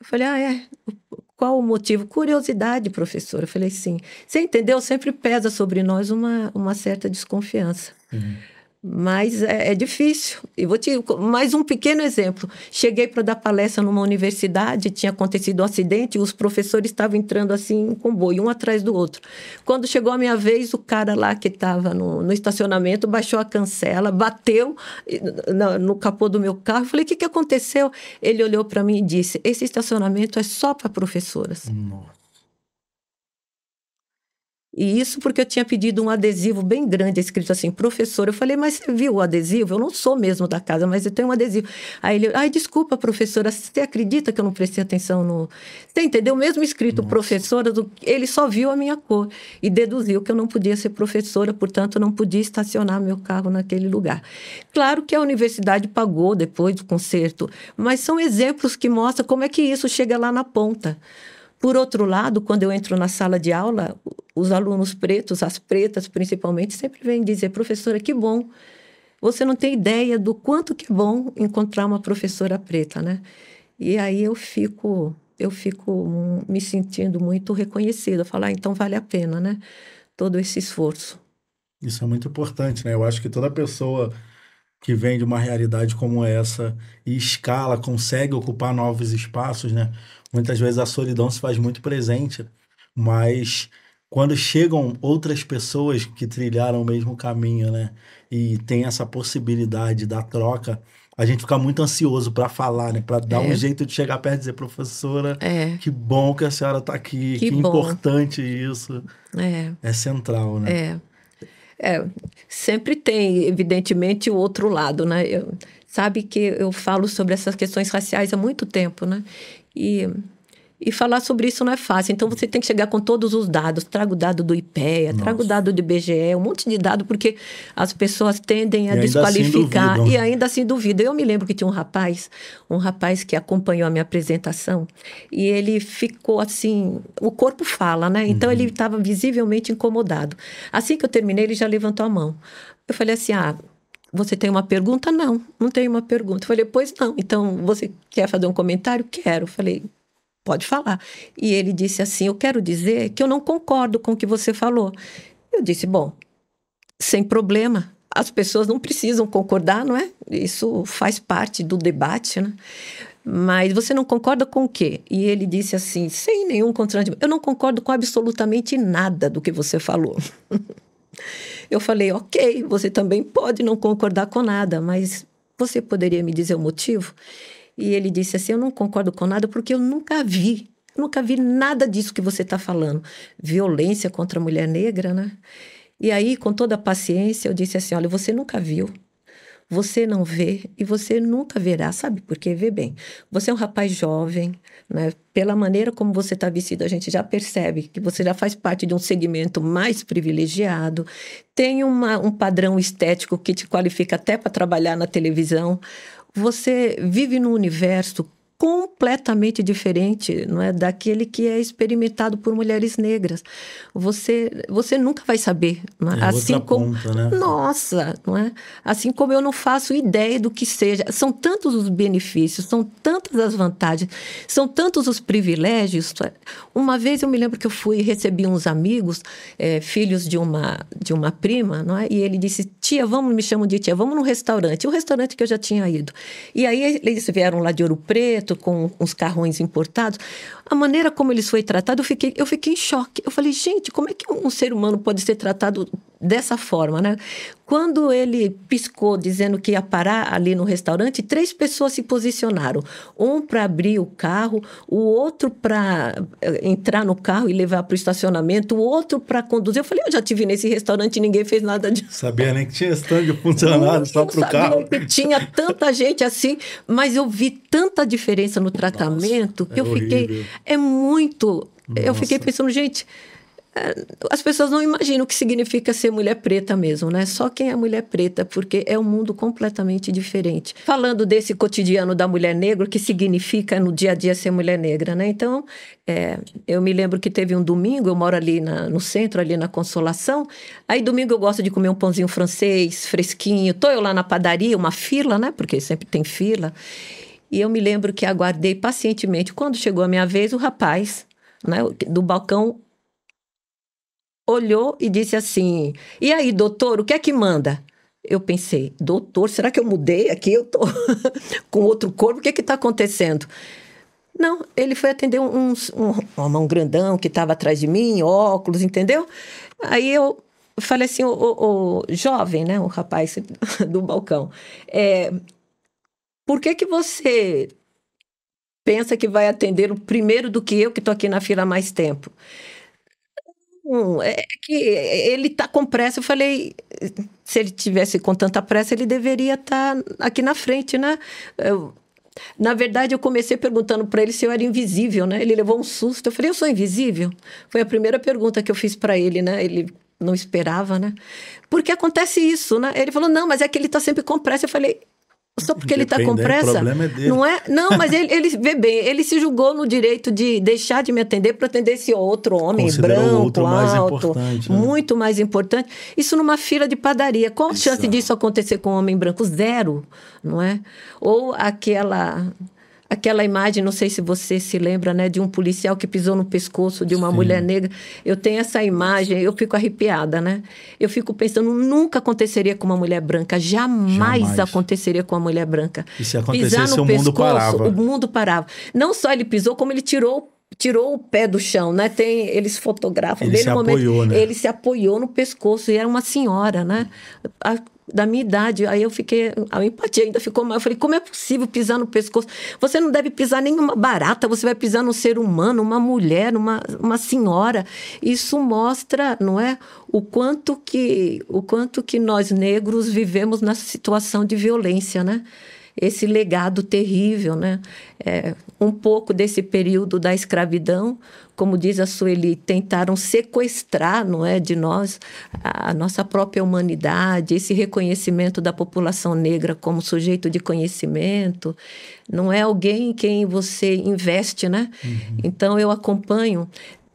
Eu falei, ah, é. Qual o motivo? Curiosidade, professora. Eu falei, sim. Você entendeu? Sempre pesa sobre nós uma, uma certa desconfiança. Uhum. Mas é, é, difícil. E vou te mais um pequeno exemplo. Cheguei para dar palestra numa universidade, tinha acontecido um acidente, os professores estavam entrando assim em comboio, um atrás do outro. Quando chegou a minha vez, o cara lá que estava no, no, estacionamento baixou a cancela, bateu no, no capô do meu carro. Falei: o que, que aconteceu? Ele olhou para mim e disse: esse estacionamento é só para professoras. Nossa. E isso porque eu tinha pedido um adesivo bem grande, escrito assim, professor. Eu falei, mas você viu o adesivo? Eu não sou mesmo da casa, mas eu tenho um adesivo. Aí ele, ai, desculpa, professora, você acredita que eu não prestei atenção no. Você entendeu? Mesmo escrito Nossa. professora, ele só viu a minha cor e deduziu que eu não podia ser professora, portanto, não podia estacionar meu carro naquele lugar. Claro que a universidade pagou depois do conserto, mas são exemplos que mostram como é que isso chega lá na ponta. Por outro lado, quando eu entro na sala de aula, os alunos pretos, as pretas principalmente, sempre vêm dizer: professora, que bom. Você não tem ideia do quanto que é bom encontrar uma professora preta, né? E aí eu fico, eu fico me sentindo muito reconhecida. Falar, ah, então vale a pena, né? Todo esse esforço. Isso é muito importante, né? Eu acho que toda pessoa que vem de uma realidade como essa e escala, consegue ocupar novos espaços, né? Muitas vezes a solidão se faz muito presente, mas quando chegam outras pessoas que trilharam o mesmo caminho, né? E tem essa possibilidade da troca, a gente fica muito ansioso para falar, né? Para dar é. um jeito de chegar perto e dizer, professora, é. que bom que a senhora está aqui, que, que importante isso. É. é central, né? É. É, sempre tem, evidentemente, o outro lado, né? Eu, sabe que eu falo sobre essas questões raciais há muito tempo, né? E, e falar sobre isso não é fácil. Então você tem que chegar com todos os dados. Traga o dado do IPEA, Nossa. traga o dado do IBGE, um monte de dado, porque as pessoas tendem a e assim desqualificar assim e ainda assim duvidam. Eu me lembro que tinha um rapaz, um rapaz que acompanhou a minha apresentação, e ele ficou assim, o corpo fala, né? Então uhum. ele estava visivelmente incomodado. Assim que eu terminei, ele já levantou a mão. Eu falei assim: ah, você tem uma pergunta? Não, não tenho uma pergunta. Eu falei, pois não. Então, você quer fazer um comentário? Quero. Eu falei, pode falar. E ele disse assim: Eu quero dizer que eu não concordo com o que você falou. Eu disse: Bom, sem problema. As pessoas não precisam concordar, não é? Isso faz parte do debate, né? Mas você não concorda com o quê? E ele disse assim, sem nenhum constrangimento: Eu não concordo com absolutamente nada do que você falou. Eu falei, ok, você também pode não concordar com nada, mas você poderia me dizer o motivo? E ele disse assim: Eu não concordo com nada porque eu nunca vi, nunca vi nada disso que você está falando. Violência contra a mulher negra, né? E aí, com toda a paciência, eu disse assim: Olha, você nunca viu, você não vê e você nunca verá, sabe? Porque vê bem. Você é um rapaz jovem, né? Pela maneira como você está vestido, a gente já percebe que você já faz parte de um segmento mais privilegiado, tem uma, um padrão estético que te qualifica até para trabalhar na televisão. Você vive num universo completamente diferente, não é, daquele que é experimentado por mulheres negras. Você você nunca vai saber, é? é assim como ponta, né? Nossa, não é? Assim como eu não faço ideia do que seja. São tantos os benefícios, são tantas as vantagens, são tantos os privilégios. Uma vez eu me lembro que eu fui recebi uns amigos, é, filhos de uma de uma prima, não é? E ele disse: "Tia, vamos, me chamam de tia, vamos no restaurante". O restaurante que eu já tinha ido. E aí eles vieram lá de Ouro Preto com uns carrões importados. A maneira como eles foi tratado, eu fiquei, eu fiquei em choque. Eu falei, gente, como é que um ser humano pode ser tratado dessa forma, né? Quando ele piscou dizendo que ia parar ali no restaurante, três pessoas se posicionaram. Um para abrir o carro, o outro para eh, entrar no carro e levar para o estacionamento, o outro para conduzir. Eu falei, eu já tive nesse restaurante e ninguém fez nada disso. Sabia nem que tinha stand de funcionário só para o carro. Que tinha tanta gente assim, mas eu vi tanta diferença no tratamento Nossa, que é eu horrível. fiquei é muito. Nossa. Eu fiquei pensando, gente, as pessoas não imaginam o que significa ser mulher preta mesmo, né? Só quem é mulher preta, porque é um mundo completamente diferente. Falando desse cotidiano da mulher negra, o que significa no dia a dia ser mulher negra, né? Então, é, eu me lembro que teve um domingo, eu moro ali na, no centro, ali na Consolação. Aí, domingo, eu gosto de comer um pãozinho francês, fresquinho. Tô eu lá na padaria, uma fila, né? Porque sempre tem fila. E eu me lembro que aguardei pacientemente. Quando chegou a minha vez, o rapaz né, do balcão, olhou e disse assim: E aí, doutor, o que é que manda? Eu pensei, doutor, será que eu mudei aqui? Eu tô com outro corpo, o que é que está acontecendo? Não, ele foi atender um, um, um, um grandão que estava atrás de mim, óculos, entendeu? Aí eu falei assim, o, o, o jovem, né, o rapaz do balcão, é, por que que você pensa que vai atender o primeiro do que eu, que estou aqui na fila há mais tempo? É que ele está com pressa. Eu falei, se ele tivesse com tanta pressa, ele deveria estar tá aqui na frente, né? Eu, na verdade, eu comecei perguntando para ele se eu era invisível, né? Ele levou um susto. Eu falei, eu sou invisível? Foi a primeira pergunta que eu fiz para ele, né? Ele não esperava, né? Porque acontece isso, né? Ele falou, não, mas é que ele está sempre com pressa. Eu falei, só porque ele está com pressa. O problema é dele. Não é? Não, mas ele, ele vê bem, ele se julgou no direito de deixar de me atender para atender esse outro homem Considerou branco, outro alto, mais né? muito mais importante. Isso numa fila de padaria. Qual a chance disso acontecer com um homem branco? Zero, não é? Ou aquela aquela imagem, não sei se você se lembra, né, de um policial que pisou no pescoço de uma Sim. mulher negra. Eu tenho essa imagem, eu fico arrepiada, né? Eu fico pensando, nunca aconteceria com uma mulher branca, jamais, jamais. aconteceria com uma mulher branca. E se acontecesse, Pisar no o pescoço, mundo parava. O mundo parava. Não só ele pisou, como ele tirou tirou o pé do chão, né? Tem, eles fotografam. Ele se momento, apoiou, né? Ele se apoiou no pescoço e era uma senhora, né? A, da minha idade. Aí eu fiquei, a empatia ainda ficou mal. Eu falei, como é possível pisar no pescoço? Você não deve pisar nenhuma barata, você vai pisar num ser humano, uma mulher, uma, uma senhora. Isso mostra, não é, o quanto que o quanto que nós negros vivemos na situação de violência, né? Esse legado terrível, né? É, um pouco desse período da escravidão, como diz a Sueli, tentaram sequestrar, não é, de nós a, a nossa própria humanidade, esse reconhecimento da população negra como sujeito de conhecimento, não é alguém em quem você investe, né? Uhum. Então eu acompanho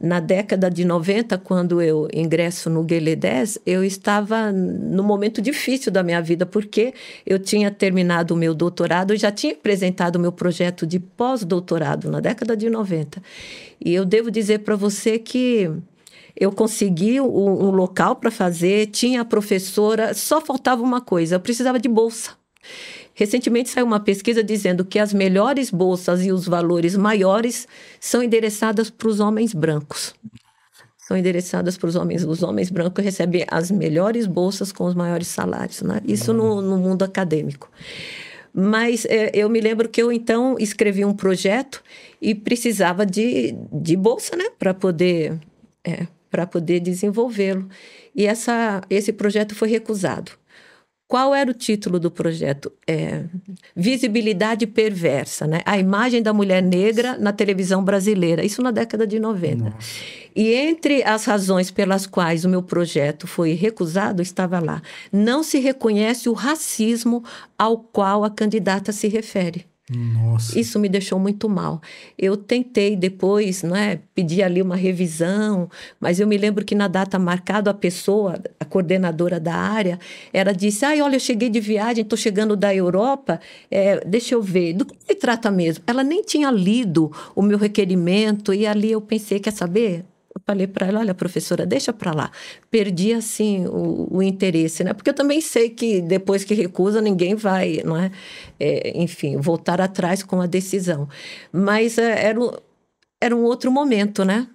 na década de 90, quando eu ingresso no Guelé 10, eu estava no momento difícil da minha vida, porque eu tinha terminado o meu doutorado, já tinha apresentado o meu projeto de pós-doutorado na década de 90. E eu devo dizer para você que eu consegui um, um local para fazer, tinha professora, só faltava uma coisa, eu precisava de bolsa. Recentemente saiu uma pesquisa dizendo que as melhores bolsas e os valores maiores são endereçadas para os homens brancos. São endereçadas para os homens. Os homens brancos recebem as melhores bolsas com os maiores salários. Né? Isso no, no mundo acadêmico. Mas é, eu me lembro que eu então escrevi um projeto e precisava de, de bolsa, né, para poder é, para poder desenvolvê-lo. E essa, esse projeto foi recusado. Qual era o título do projeto? É, Visibilidade Perversa, né? A imagem da mulher negra na televisão brasileira, isso na década de 90. Nossa. E entre as razões pelas quais o meu projeto foi recusado, estava lá: não se reconhece o racismo ao qual a candidata se refere. Nossa. Isso me deixou muito mal. Eu tentei depois, né, pedir ali uma revisão, mas eu me lembro que na data marcada a pessoa, a coordenadora da área, ela disse: "Ai, olha, eu cheguei de viagem, estou chegando da Europa, é, deixa eu ver, do que se trata mesmo?". Ela nem tinha lido o meu requerimento e ali eu pensei, quer saber? Falei para ela, olha, professora, deixa para lá. Perdi, assim, o, o, interesse, né? Porque eu também sei que depois que recusa, ninguém vai, não é? é enfim, voltar atrás com a decisão. Mas é, era, era um outro momento, né?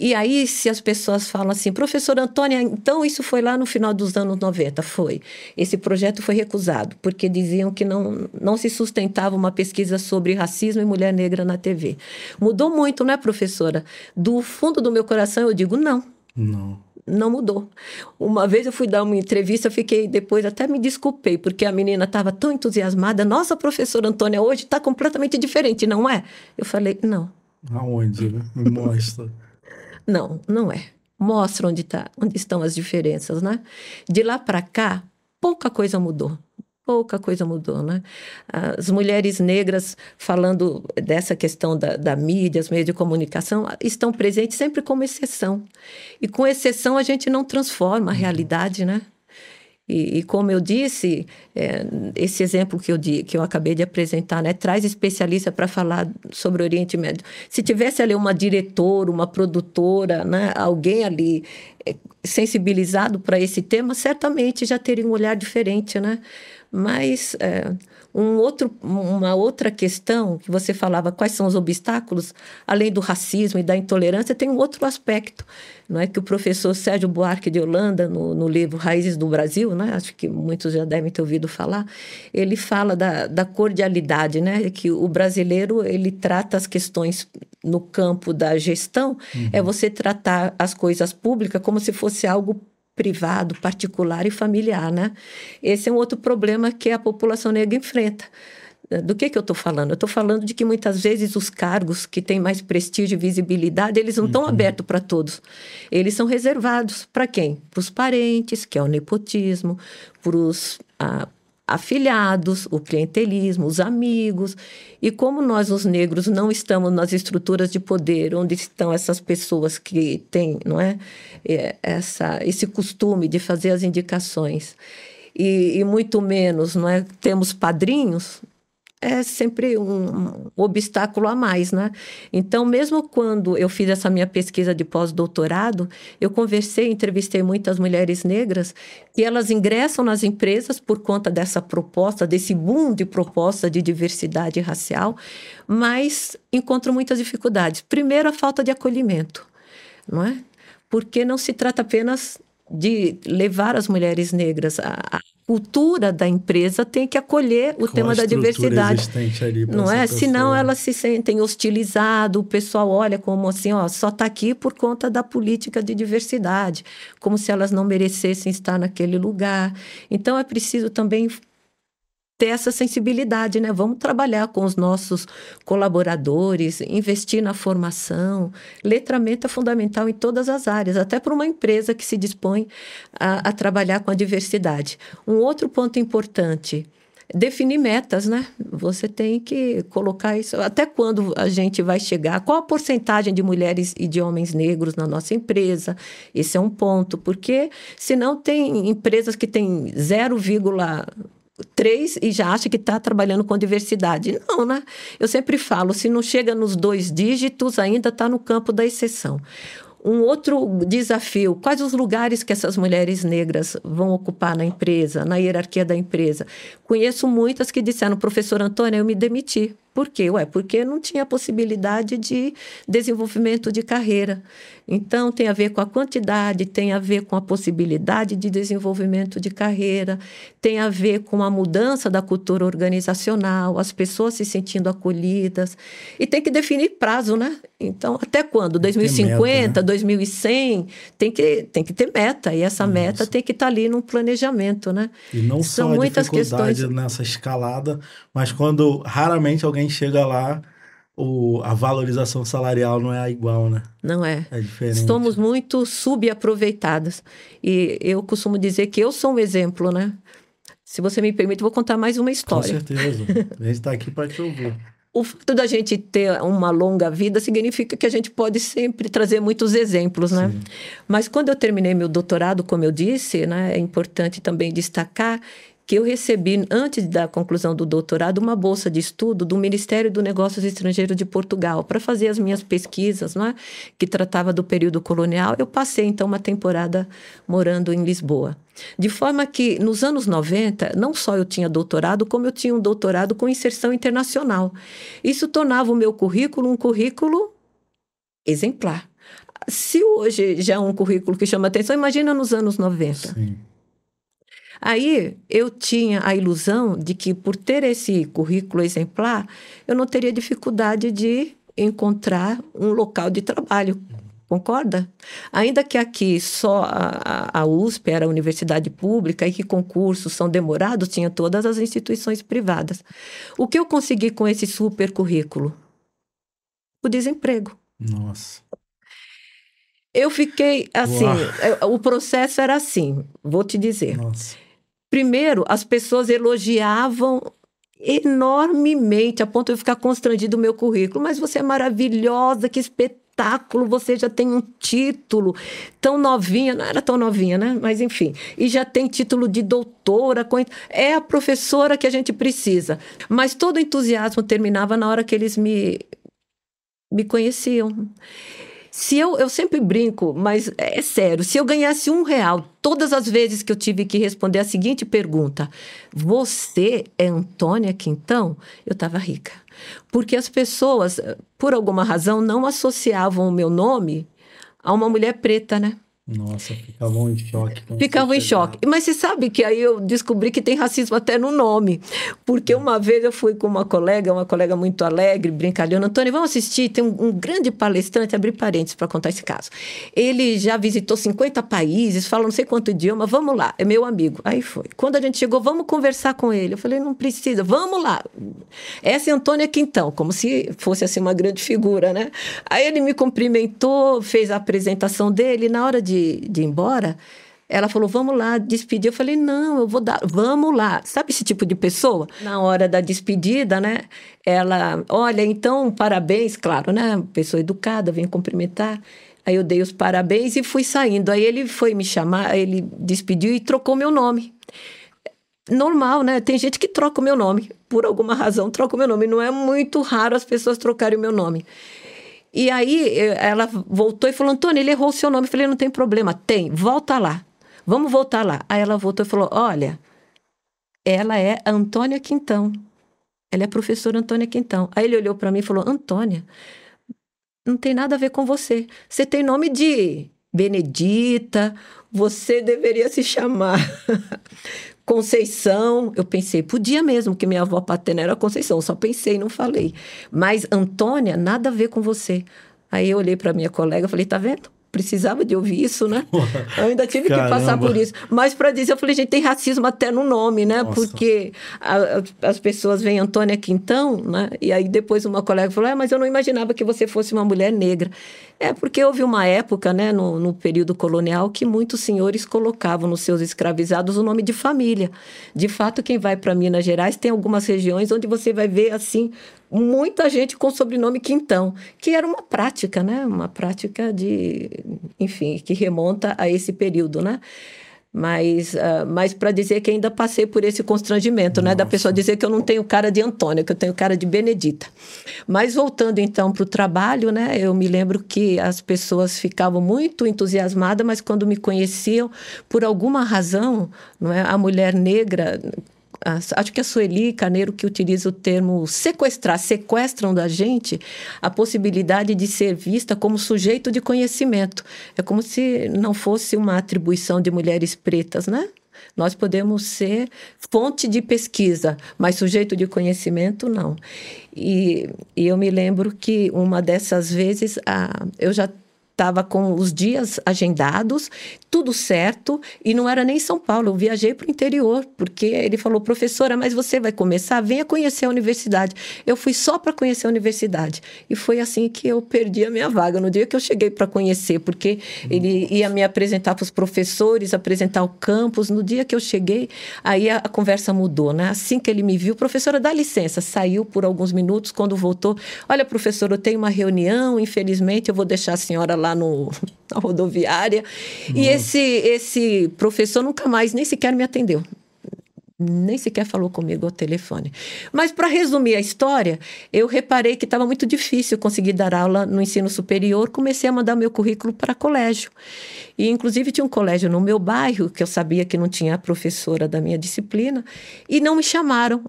E aí, se as pessoas falam assim, professor Antônia, então isso foi lá no final dos anos 90, foi. Esse projeto foi recusado, porque diziam que não, não se sustentava uma pesquisa sobre racismo e mulher negra na TV. Mudou muito, né, professora? Do fundo do meu coração, eu digo não. Não. Não mudou. Uma vez eu fui dar uma entrevista, eu fiquei depois até me desculpei, porque a menina estava tão entusiasmada. Nossa, professora Antônia, hoje está completamente diferente, não é? Eu falei, não. Aonde? Né? Me mostra. Não, não é. Mostra onde, tá, onde estão as diferenças, né? De lá para cá, pouca coisa mudou. Pouca coisa mudou, né? As mulheres negras, falando dessa questão da, da mídia, os meios de comunicação, estão presentes sempre como exceção. E com exceção a gente não transforma a realidade, né? E, e como eu disse, é, esse exemplo que eu, que eu acabei de apresentar, né, traz especialista para falar sobre o Oriente Médio. Se tivesse ali uma diretora, uma produtora, né, alguém ali é, sensibilizado para esse tema, certamente já teria um olhar diferente, né? Mas é, um outro, uma outra questão que você falava, quais são os obstáculos, além do racismo e da intolerância, tem um outro aspecto, não é? Que o professor Sérgio Buarque de Holanda, no, no livro Raízes do Brasil, né, acho que muitos já devem ter ouvido falar, ele fala da, da cordialidade, né, que o brasileiro ele trata as questões no campo da gestão, é uhum. é você tratar as coisas públicas como se fosse algo privado, particular e familiar, né? Esse é um outro problema que a população negra enfrenta. Do que, que eu estou falando? Eu estou falando de que muitas vezes os cargos que têm mais prestígio e visibilidade, eles não estão uhum. abertos para todos. Eles são reservados para quem? Para os parentes, que é o nepotismo, para os ah, afiliados, o clientelismo, os amigos. E como nós, os negros, não estamos nas estruturas de poder, onde estão essas pessoas que têm não é, é essa, esse costume de fazer as indicações, e, e muito menos não é, temos padrinhos, é sempre um, obstáculo a mais, né? Então, mesmo quando eu fiz essa minha pesquisa de pós-doutorado, eu conversei, entrevistei muitas mulheres negras que elas ingressam nas empresas por conta dessa proposta, desse boom de proposta de diversidade racial, mas encontram muitas dificuldades. Primeiro, a falta de acolhimento, não é? Porque não se trata apenas de levar as mulheres negras a, cultura da empresa tem que acolher o Com tema da diversidade. não é? Senão elas se sentem hostilizadas, o pessoal olha como assim, ó, só está aqui por conta da política de diversidade, como se elas não merecessem estar naquele lugar. Então é preciso também ter essa sensibilidade, né? Vamos trabalhar com os nossos colaboradores, investir na formação. Letramento é fundamental em todas as áreas, até para uma empresa que se dispõe a, a trabalhar com a diversidade. Um outro ponto importante definir metas, né? Você tem que colocar isso. Até quando a gente vai chegar? Qual a porcentagem de mulheres e de homens negros na nossa empresa? Esse é um ponto, porque senão tem empresas que têm 0, três e já acha que está trabalhando com diversidade. Não, né? Eu sempre falo, se não chega nos dois dígitos, ainda está no campo da exceção. Um outro desafio: quais os lugares que essas mulheres negras vão ocupar na empresa, na hierarquia da empresa? Conheço muitas que disseram, professor Antônio, eu me demiti. Por quê? Ué, porque não tinha possibilidade de desenvolvimento de carreira. Então, tem a ver com a quantidade, tem a ver com a possibilidade de desenvolvimento de carreira, tem a ver com a mudança da cultura organizacional, as pessoas se sentindo acolhidas. E tem que definir prazo, né? Então, até quando? 2050, meta, né? 2100? Tem que, tem que ter meta. E essa Nossa. meta tem que estar tá ali no planejamento, né? E não São só muitas questões nessa escalada, mas quando raramente alguém chega lá, o, a valorização salarial não é igual, né? Não é. É diferente. Estamos muito subaproveitadas. E eu costumo dizer que eu sou um exemplo, né? Se você me permite, vou contar mais uma história. Com certeza. A gente está aqui para te ouvir. O fato da gente ter uma longa vida significa que a gente pode sempre trazer muitos exemplos, né? Sim. Mas quando eu terminei meu doutorado, como eu disse, né, é importante também destacar que eu recebi, antes da conclusão do doutorado, uma bolsa de estudo do Ministério dos Negócios Estrangeiros de Portugal para fazer as minhas pesquisas, né, que tratava do período colonial. Eu passei, então, uma temporada morando em Lisboa. De forma que, nos anos 90, não só eu tinha doutorado, como eu tinha um doutorado com inserção internacional. Isso tornava o meu currículo um currículo exemplar. Se hoje já é um currículo que chama atenção, imagina nos anos 90. Sim. Aí eu tinha a ilusão de que, por ter esse currículo exemplar, eu não teria dificuldade de encontrar um local de trabalho. Concorda? Ainda que aqui só a, a USP era a universidade pública e que concursos são demorados, tinha todas as instituições privadas. O que eu consegui com esse super currículo? O desemprego. Nossa. Eu fiquei assim, Uau. o processo era assim, vou te dizer. Nossa. Primeiro, as pessoas elogiavam enormemente, a ponto de eu ficar constrangido o meu currículo. Mas você é maravilhosa, que espetáculo você já tem um título, tão novinha, não era tão novinha, né? Mas enfim, e já tem título de doutora, é a professora que a gente precisa. Mas todo o entusiasmo terminava na hora que eles me, me conheciam. Se eu, eu sempre brinco, mas é sério, se eu ganhasse um real todas as vezes que eu tive que responder a seguinte pergunta: Você é Antônia Quintão? Eu estava rica. Porque as pessoas, por alguma razão, não associavam o meu nome a uma mulher preta, né? Nossa, ficavam em choque. Ficavam em choque. Mas você sabe que aí eu descobri que tem racismo até no nome. Porque uma vez eu fui com uma colega, uma colega muito alegre, brincalhona. Antônio, vamos assistir. Tem um, um grande palestrante, abri parênteses para contar esse caso. Ele já visitou 50 países, fala não sei quanto idioma, vamos lá, é meu amigo. Aí foi. Quando a gente chegou, vamos conversar com ele. Eu falei, não precisa, vamos lá. Essa é Antônia Quintão, como se fosse assim uma grande figura, né? Aí ele me cumprimentou, fez a apresentação dele, na hora de de, ir embora, ela falou, vamos lá, despedir. Eu falei, não, eu vou dar, vamos lá. Sabe esse tipo de pessoa? Na hora da despedida, né? Ela, olha, então, parabéns, claro, né? Pessoa educada, vem cumprimentar. Aí eu dei os parabéns e fui saindo. Aí ele foi me chamar, ele despediu e trocou meu nome. Normal, né? Tem gente que troca o meu nome. Por alguma razão, troca o meu nome. Não é muito raro as pessoas trocarem o meu nome. E aí ela voltou e falou: Antônio, ele errou o seu nome. Eu falei: não tem problema, tem, volta lá. Vamos voltar lá. Aí ela voltou e falou: olha, ela é Antônia Quintão. Ela é professora Antônia Quintão. Aí ele olhou para mim e falou: Antônia, não tem nada a ver com você. Você tem nome de Benedita, você deveria se chamar Conceição, eu pensei, podia mesmo, que minha avó paterna era Conceição, só pensei, não falei. Mas Antônia, nada a ver com você. Aí eu olhei para minha colega e falei, tá vendo? Precisava de ouvir isso, né? Eu ainda tive Caramba. que passar por isso. Mas para dizer, eu falei, gente, tem racismo até no nome, né? Nossa. Porque a, as pessoas veem Antônia Quintão, né? E aí depois uma colega falou, é, mas eu não imaginava que você fosse uma mulher negra. É porque houve uma época, né, no, no período colonial, que muitos senhores colocavam nos seus escravizados o nome de família. De fato, quem vai para Minas Gerais tem algumas regiões onde você vai ver, assim, muita gente com sobrenome Quintão, que era uma prática, né? Uma prática de, enfim, que remonta a esse período, né? Mas, uh, mas para dizer que ainda passei por esse constrangimento, Nossa. né? Da pessoa dizer que eu não tenho cara de Antônia, que eu tenho cara de Benedita. Mas voltando então para o trabalho, né? Eu me lembro que as pessoas ficavam muito entusiasmadas, mas quando me conheciam, por alguma razão, não é? A mulher negra acho que a Sueli Carneiro que utiliza o termo sequestrar, sequestram da gente a possibilidade de ser vista como sujeito de conhecimento. É como se não fosse uma atribuição de mulheres pretas, né? Nós podemos ser fonte de pesquisa, mas sujeito de conhecimento, não. E, e eu me lembro que uma dessas vezes a, eu já estava com os dias agendados, tudo certo, e não era nem São Paulo, eu viajei para o interior, porque ele falou, professora, mas você vai começar, venha conhecer a universidade. Eu fui só para conhecer a universidade. E foi assim que eu perdi a minha vaga, no dia que eu cheguei para conhecer, porque ele ia me apresentar para os professores, apresentar o campus. No dia que eu cheguei, aí a, a conversa mudou, né? Assim que ele me viu, professora, dá licença, saiu por alguns minutos, quando voltou, olha, professor, eu tenho uma reunião, infelizmente eu vou deixar a senhora lá lá no, na rodoviária. E esse, esse professor nunca mais nem sequer me atendeu. Nem sequer falou comigo ao telefone. Mas, para resumir a história, eu reparei que estava muito difícil conseguir dar aula no ensino superior. Comecei a mandar meu currículo para colégio. E, inclusive, tinha um colégio no meu bairro, que eu sabia que não tinha professora da minha disciplina, e não me chamaram.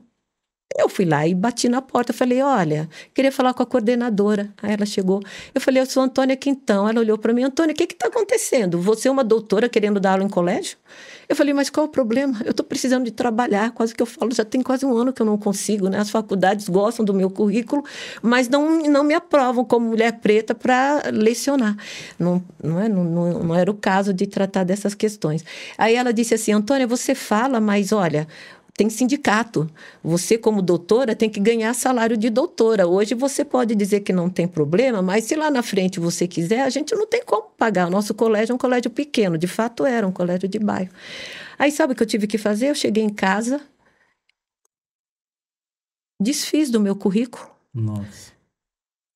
Eu fui lá e bati na porta. Falei, olha, queria falar com a coordenadora. Aí ela chegou. Eu falei, eu sou Antônia Quintão. Ela olhou para mim, Antônia, o que está acontecendo? Você é uma doutora querendo dar aula em colégio? Eu falei, mas qual é o problema? Eu estou precisando de trabalhar. Quase que eu falo, já tem quase um ano que eu não consigo. Né? As faculdades gostam do meu currículo, mas não, não me aprovam como mulher preta para lecionar. Não, não, é, não, não, não era o caso de tratar dessas questões. Aí ela disse assim, Antônia, você fala, mas olha tem sindicato. Você, como doutora, tem que ganhar salário de doutora. Hoje você pode dizer que não tem problema, mas se lá na frente você quiser, a gente não tem como pagar. O nosso colégio é um colégio pequeno, de fato era um colégio de bairro. Aí sabe o que eu tive que fazer? Eu cheguei em casa, desfiz do meu currículo. Nossa.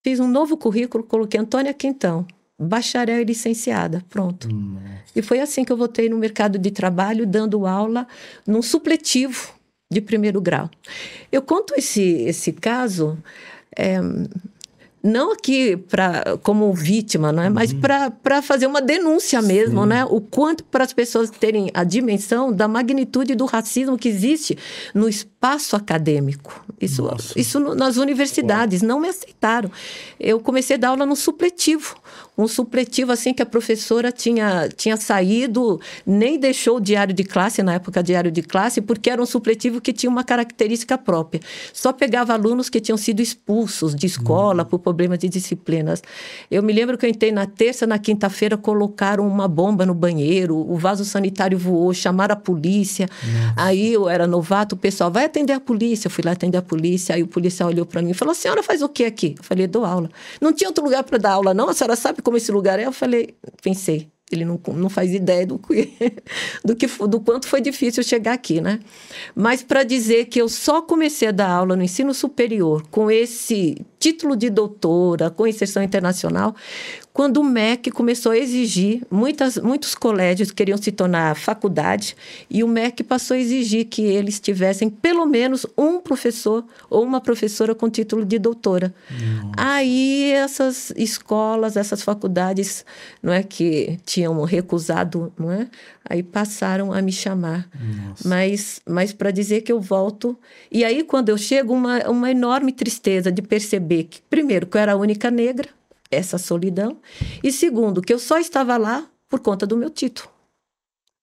Fiz um novo currículo, coloquei Antônia Quintão, bacharel e licenciada, pronto. Nossa. E foi assim que eu voltei no mercado de trabalho, dando aula num supletivo de primeiro grau. Eu conto esse, esse caso. É, não aqui pra, como vítima, né? mas para fazer uma denúncia mesmo, Sim. né? o quanto para as pessoas terem a dimensão da magnitude do racismo que existe no espaço acadêmico. Isso, Nossa. isso nas universidades, não me aceitaram. Eu comecei a dar aula no supletivo, um supletivo assim que a professora tinha, tinha saído, nem deixou o diário de classe, na época diário de classe, porque era um supletivo que tinha uma característica própria. Só pegava alunos que tinham sido expulsos de escola por problemas de disciplinas. Eu me lembro que eu entrei na terça, na quinta-feira colocaram uma bomba no banheiro, o vaso sanitário voou, chamaram a polícia. Aí eu era novato, o pessoal vai atender a polícia. Eu fui lá atender a polícia, aí o policial olhou para mim e falou: "A senhora faz o que aqui?" Eu falei: "Dou aula". Não tinha outro lugar para dar aula não? A senhora sabe como esse lugar é? Eu falei: "Pensei, ele não, não faz ideia do que, do que do quanto foi difícil chegar aqui, né? Mas para dizer que eu só comecei a dar aula no ensino superior com esse título de doutora, com inserção internacional, quando o MEC começou a exigir, muitas, muitos colégios queriam se tornar faculdade, e o MEC passou a exigir que eles tivessem pelo menos um professor ou uma professora com título de doutora. Aí essas escolas, essas faculdades, não é que tinham recusado, não é? Aí passaram a me chamar. Mas, mas para dizer que eu volto. E aí, quando eu chego, uma, uma enorme tristeza de perceber que, primeiro, que eu era a única negra, essa solidão, e segundo, que eu só estava lá por conta do meu título.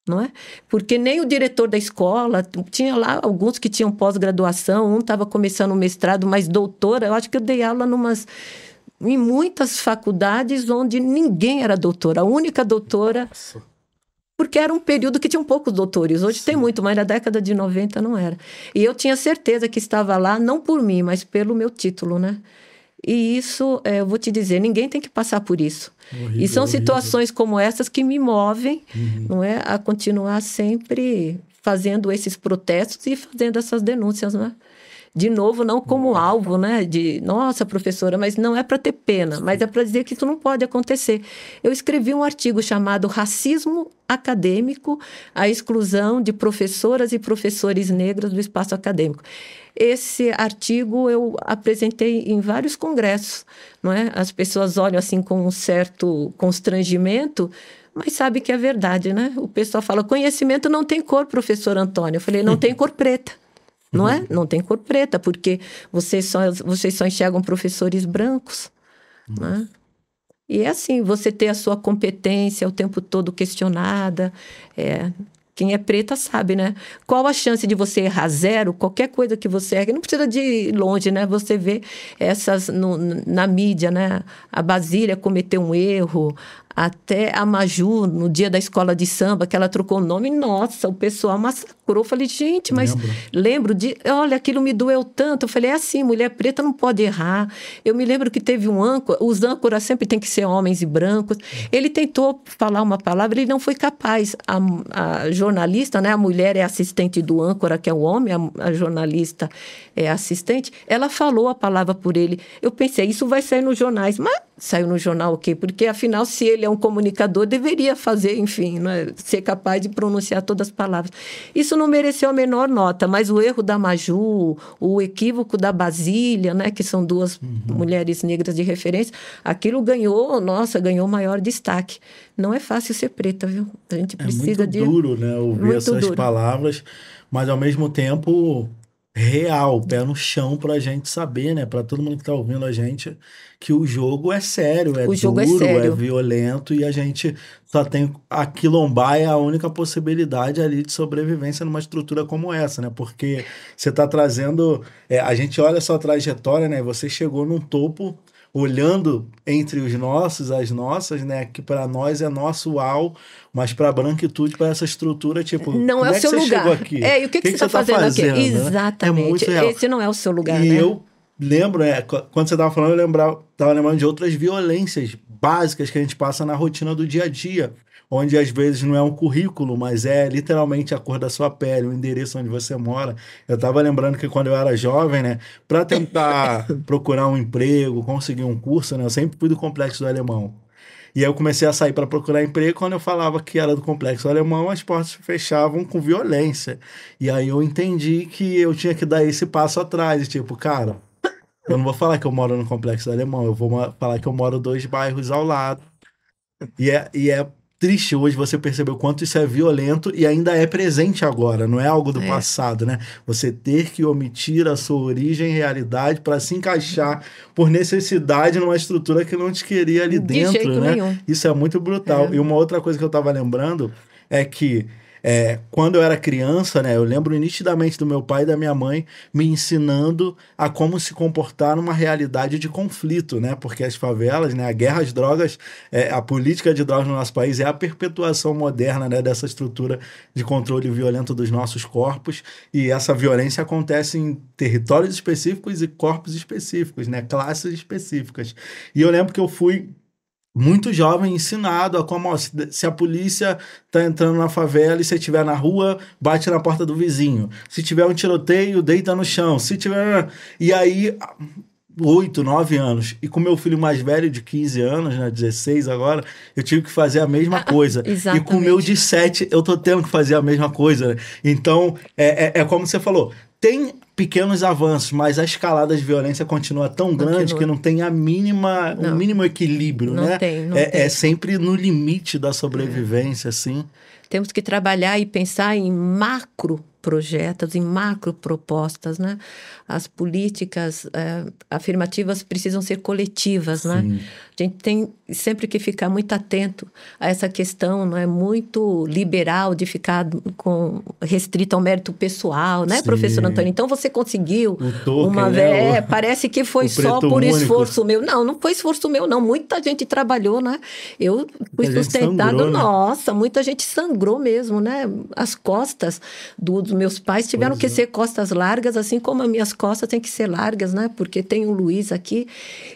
Não é? Porque nem o diretor da escola, tinha lá alguns que tinham pós-graduação, um estava começando o mestrado, mas doutora, eu acho que eu dei aula numas em muitas faculdades onde ninguém era doutora, a única doutora Nossa. porque era um período que tinham poucos doutores. Hoje tem muito, mas na década de 90 não era. E eu tinha certeza que estava lá, não por mim, mas pelo meu título, né? E isso, é, eu vou te dizer, ninguém tem que passar por isso. Horrível, e são horrível. situações como essas que me movem, Uhum. não é, a continuar sempre fazendo esses protestos e fazendo essas denúncias, né? De novo, não como alvo, né? De, nossa, professora, mas não é para ter pena, mas é para dizer que isso não pode acontecer. Eu escrevi um artigo chamado Racismo Acadêmico, a exclusão de professoras e professores negros do espaço acadêmico. Esse artigo eu apresentei em vários congressos, não é? As pessoas olham assim com um certo constrangimento, mas sabe que é verdade, né? O pessoal fala: conhecimento não tem cor, professor Antônio. Eu falei: não tem cor preta. Não é? Não tem cor preta, porque vocês só, vocês só enxergam professores brancos. Né? E é assim, você ter a sua competência o tempo todo questionada. É, quem é preta sabe, né? Qual a chance de você errar zero? Qualquer coisa que você ergue, não precisa de longe, né? Você vê essas no, na mídia, né? A Basília cometeu um erro, até a Maju, no dia da escola de samba, que ela trocou o nome, nossa, o pessoal massacrou. Eu falei, gente, mas Lembro. lembro de. Olha, aquilo me doeu tanto. Eu falei, é assim, mulher preta não pode errar. Eu me lembro que teve um âncora, os âncoras sempre tem que ser homens e brancos. Ele tentou falar uma palavra, ele não foi capaz. A, a jornalista, né, a mulher é assistente do âncora, que é o homem, a, a jornalista é assistente, ela falou a palavra por ele. Eu pensei, isso vai sair nos jornais. Mas saiu no jornal o quê? Porque afinal, se ele é um comunicador, deveria fazer, enfim, né, ser capaz de pronunciar todas as palavras. Isso não mereceu a menor nota, mas o erro da Maju, o equívoco da Basília, né, que são duas mulheres negras de referência, aquilo ganhou, nossa, ganhou maior destaque. Não é fácil ser preta, viu? A gente É precisa muito de duro, né? Ouvir Muito essas duro. palavras, mas ao mesmo tempo real, pé no chão pra gente saber, né? Pra todo mundo que tá ouvindo a gente, que o jogo é sério, é O jogo é duro, é, sério. violento e a gente só tem a quilombar é a única possibilidade ali de sobrevivência numa estrutura como essa, né? Porque você tá trazendo, é, a gente olha a sua trajetória, né? Você chegou num topo olhando entre os nossos, as nossas, né? Que para nós é nosso uau, mas para a branquitude, para essa estrutura, tipo, Não como é o que seu você lugar. chegou aqui? É, e o que, que, você está tá fazendo, aqui? né? Exatamente. É muito real. Esse não é o seu lugar, e né? eu lembro, né, quando você estava falando, eu lembrava, tava lembrando de outras violências básicas que a gente passa na rotina do dia a dia, onde às vezes não é um currículo, mas é literalmente a cor da sua pele, o endereço onde você mora. Eu estava lembrando que quando eu era jovem, né, para tentar procurar um emprego, conseguir um curso, né, eu sempre fui do complexo do alemão. E aí eu comecei a sair para procurar emprego. Quando eu falava que era do complexo alemão, as portas fechavam com violência. E aí eu entendi que eu tinha que dar esse passo atrás. Tipo, cara, eu não vou falar que eu moro no complexo alemão, eu vou falar que eu moro dois bairros ao lado. E é, e é triste hoje você perceber o quanto isso é violento e ainda é presente agora, não é algo do é. passado, né? Você ter que omitir a sua origem e realidade para se encaixar por necessidade numa estrutura que não te queria ali de dentro, né? Nenhum. Isso é muito brutal. É. E uma outra coisa que eu estava lembrando é que é, quando eu era criança, né, eu lembro nitidamente do meu pai e da minha mãe me ensinando a como se comportar numa realidade de conflito, né? Porque as favelas, né, a guerra às drogas, é, a política de drogas no nosso país é a perpetuação moderna né, dessa estrutura de controle violento dos nossos corpos. E essa violência acontece em territórios específicos e corpos específicos, né? Classes específicas. E eu lembro que eu fui muito jovem ensinado a como ó, se, a polícia tá entrando na favela e você estiver na rua, bate na porta do vizinho. Se tiver um tiroteio, deita no chão. Se tiver. E aí, oito, nove anos. E com meu filho mais velho, de 15 anos, né, 16 agora, eu tive que fazer a mesma coisa. e com o meu de 7, eu tô tendo que fazer a mesma coisa. Né? Então, é, é, é como você falou. Tem pequenos avanços, mas a escalada de violência continua tão continua. grande que não tem a mínima, não. o mínimo equilíbrio, não né? Tem, não é, tem. é sempre no limite da sobrevivência, é. assim. Temos que trabalhar e pensar em macro projetos, em macro propostas, né? As políticas é, afirmativas precisam ser coletivas, né? Sim. né? A gente tem sempre que ficar muito atento a essa questão, não é muito liberal de ficar com restrito ao mérito pessoal, né, Sim. professor Antônio? Então você conseguiu uma né? é, parece que foi só por único. esforço meu. Não, não foi esforço meu, não. Muita gente trabalhou, né? Eu fui sustentado, sangrou, né? nossa, muita gente sangrou mesmo, né? As costas do, meus pais tiveram pois que é. ser costas largas, assim como as minhas costas têm que ser largas, né? Porque tem o Luiz aqui.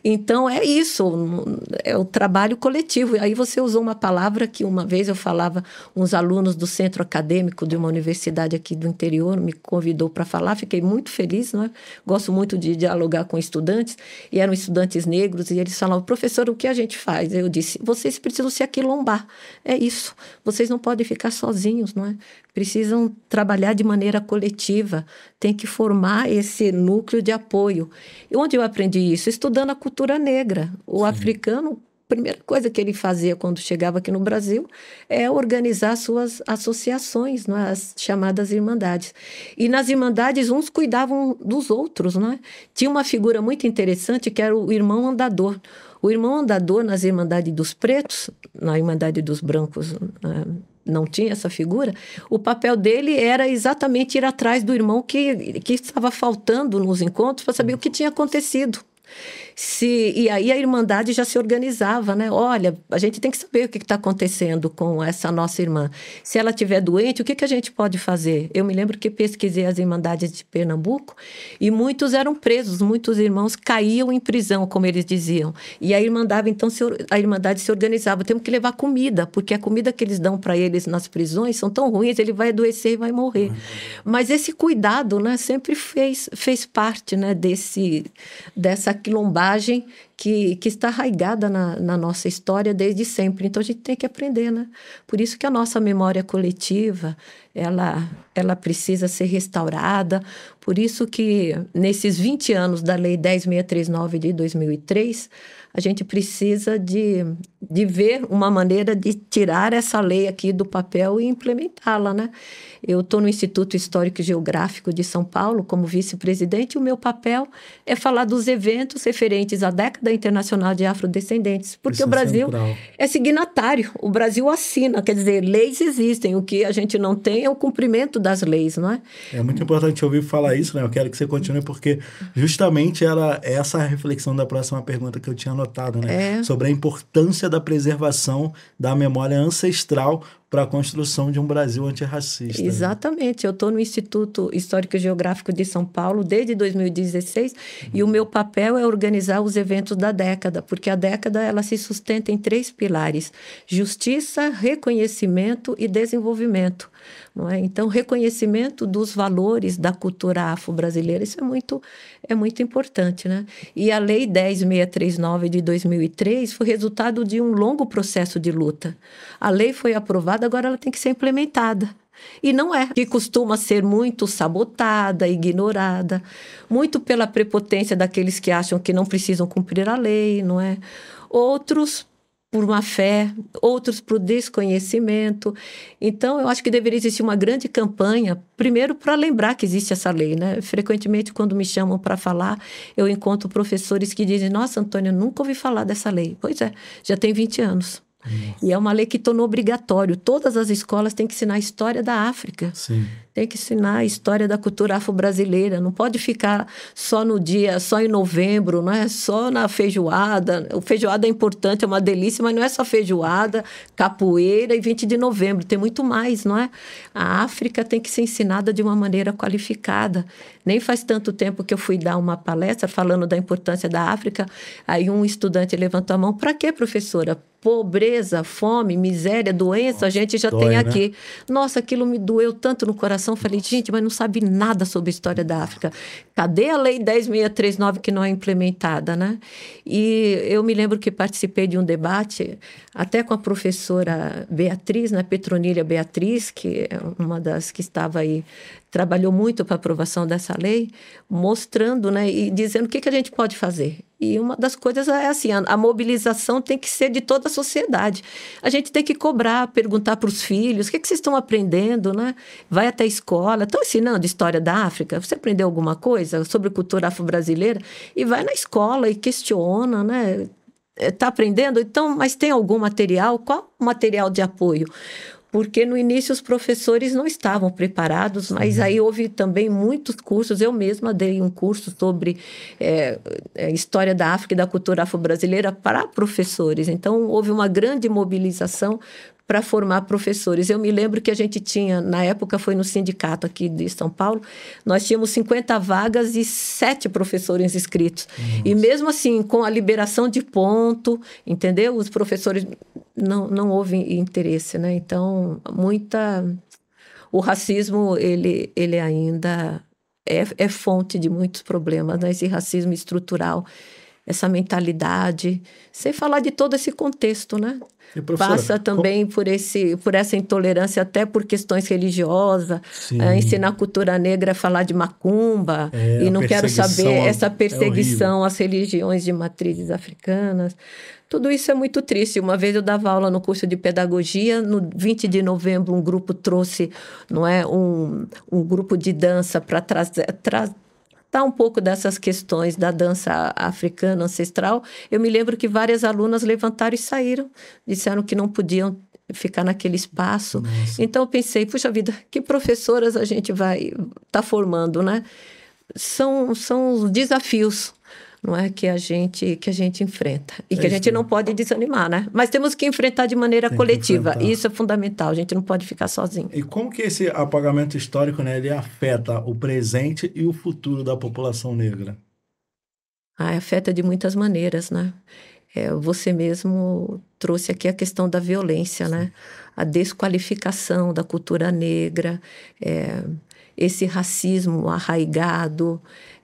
Então é isso é o trabalho coletivo. Aí você usou uma palavra que uma vez eu falava, uns alunos do centro acadêmico de uma universidade aqui do interior me convidou para falar, fiquei muito feliz, não é? Gosto muito de dialogar com estudantes, e eram estudantes negros, e eles falavam, professor, o que a gente faz? Eu disse, vocês precisam se aquilombar. É isso. Vocês não podem ficar sozinhos, não é? Precisam trabalhar de maneira coletiva, tem que formar esse núcleo de apoio. E onde eu aprendi isso? Estudando a cultura negra. O Sim. africano primeira coisa que ele fazia quando chegava aqui no Brasil é organizar suas associações, é? as chamadas irmandades. E nas irmandades, uns cuidavam dos outros. Não é? Tinha uma figura muito interessante que era o irmão andador. O irmão andador nas irmandades dos pretos, na irmandade dos brancos, né? Não tinha essa figura, o papel dele era exatamente ir atrás do irmão que, que estava faltando nos encontros para saber o que tinha acontecido. Se, e aí a Irmandade já se organizava, né? Olha, a gente tem que saber o que está acontecendo com essa nossa irmã. Se ela estiver doente, o que, que a gente pode fazer? Eu me lembro que pesquisei as Irmandades de Pernambuco e muitos eram presos, muitos irmãos caíam em prisão, como eles diziam. E a Irmandade, então, se, a Irmandade se organizava. Temos que levar comida, porque a comida que eles dão para eles nas prisões são tão ruins, ele vai adoecer e vai morrer. Uhum. Mas esse cuidado, né, sempre fez, fez parte, né, desse, dessa quilombagem que, que está arraigada na, na, nossa história desde sempre. Então a gente tem que aprender, né? Por isso que a nossa memória coletiva ela, ela precisa ser restaurada. Por isso que nesses 20 anos da Lei 10639 de 2003, a gente precisa de, de ver uma maneira de tirar essa lei aqui do papel e implementá-la, né? Eu estou no Instituto Histórico e Geográfico de São Paulo como vice-presidente e o meu papel é falar dos eventos referentes à década internacional de afrodescendentes, porque Isso o é Brasil é, é signatário, o Brasil assina, quer dizer, leis existem, o que a gente não tem é o cumprimento das leis, não é? É muito importante ouvir falar isso, né? Eu quero que você continue, porque justamente era essa a reflexão da próxima pergunta que eu tinha anotado, né? É. Sobre a importância da preservação da memória ancestral para a construção de um Brasil antirracista. Né? Exatamente. Eu estou no Instituto Histórico e Geográfico de São Paulo desde 2016 uhum. e o meu papel é organizar os eventos da década, porque a década ela se sustenta em três pilares: justiça, reconhecimento e desenvolvimento. Não é? Então, reconhecimento dos valores da cultura afro-brasileira, isso é muito, é muito importante. Né? E a Lei 10639 de 2003 foi resultado de um longo processo de luta. A lei foi aprovada, agora ela tem que ser implementada. E não é, que costuma ser muito sabotada, ignorada, muito pela prepotência daqueles que acham que não precisam cumprir a lei, não é? Outros por uma fé, outros por desconhecimento. Então, eu acho que deveria existir uma grande campanha, primeiro para lembrar que existe essa lei, né? Frequentemente, quando me chamam para falar, eu encontro professores que dizem: Nossa, Antônia, nunca ouvi falar dessa lei. Pois é, já tem 20 anos. Nossa. E é uma lei que tornou obrigatório. Todas as escolas têm que ensinar a história da África. Sim tem que ensinar a história da cultura afro-brasileira. Não pode ficar só no dia, só em novembro, não é só na feijoada. O feijoada é importante, é uma delícia, mas não é só feijoada, capoeira e 20 de novembro. Tem muito mais, não é? A África tem que ser ensinada de uma maneira qualificada. Nem faz tanto tempo que eu fui dar uma palestra falando da importância da África. Aí um estudante levantou a mão: para quê, professora? Pobreza, fome, miséria, doença, a gente já Dói, tem né? aqui. Né? Nossa, aquilo me doeu tanto no coração falei, gente, mas não sabe nada sobre a história da África. Cadê a Lei 10.639 que não é implementada, né? E eu me lembro que participei de um debate até com a professora Beatriz, né, Petronília Beatriz, que é uma das que estava aí trabalhou muito para a aprovação dessa lei, mostrando né, e dizendo o que, que a gente pode fazer. E uma das coisas é assim: a, a mobilização tem que ser de toda a sociedade. A gente tem que cobrar, perguntar para os filhos: o que, que vocês estão aprendendo? Né? Vai até a escola, estão ensinando história da África? Você aprendeu alguma coisa sobre cultura afro-brasileira? E vai na escola e questiona, né? Está aprendendo? Então, mas tem algum material? Qual material de apoio? Porque no início os professores não estavam preparados, mas aí houve também muitos cursos. Eu mesma dei um curso sobre é, história da África e da cultura afro-brasileira para professores. Então houve uma grande mobilização para formar professores. Eu me lembro que a gente tinha, na época foi no sindicato aqui de São Paulo, nós tínhamos 50 vagas e sete professores inscritos. Nossa. E mesmo assim, com a liberação de ponto, entendeu? Os professores não, não houve interesse, né? Então, muita... O racismo, ele, ele ainda é, é fonte de muitos problemas, né? Esse racismo estrutural, essa mentalidade, sem falar de todo esse contexto, né? Passa também como... por, esse, por essa intolerância, até por questões religiosas. É, ensinar a cultura negra a falar de macumba. É, e não quero saber essa perseguição é às religiões de matrizes africanas. Tudo isso é muito triste. Uma vez eu dava aula no curso de pedagogia, no 20 de novembro um grupo trouxe, não é, um, um grupo de dança para trazer tra um pouco dessas questões da dança africana ancestral, eu me lembro que várias alunas levantaram e saíram, disseram que não podiam ficar naquele espaço. Nossa. Então eu pensei, puxa vida, que professoras a gente vai estar tá formando, né? São, são os desafios não é que a gente que a gente enfrenta e é que a gente não pode desanimar, né? Mas temos que enfrentar de maneira Tem coletiva. Isso é fundamental. A gente não pode ficar sozinho. E como que esse apagamento histórico, né, ele afeta o presente e o futuro da população negra? Ah, afeta de muitas maneiras, né? É, você mesmo trouxe aqui a questão da violência, né? A desqualificação da cultura negra, é, esse racismo arraigado,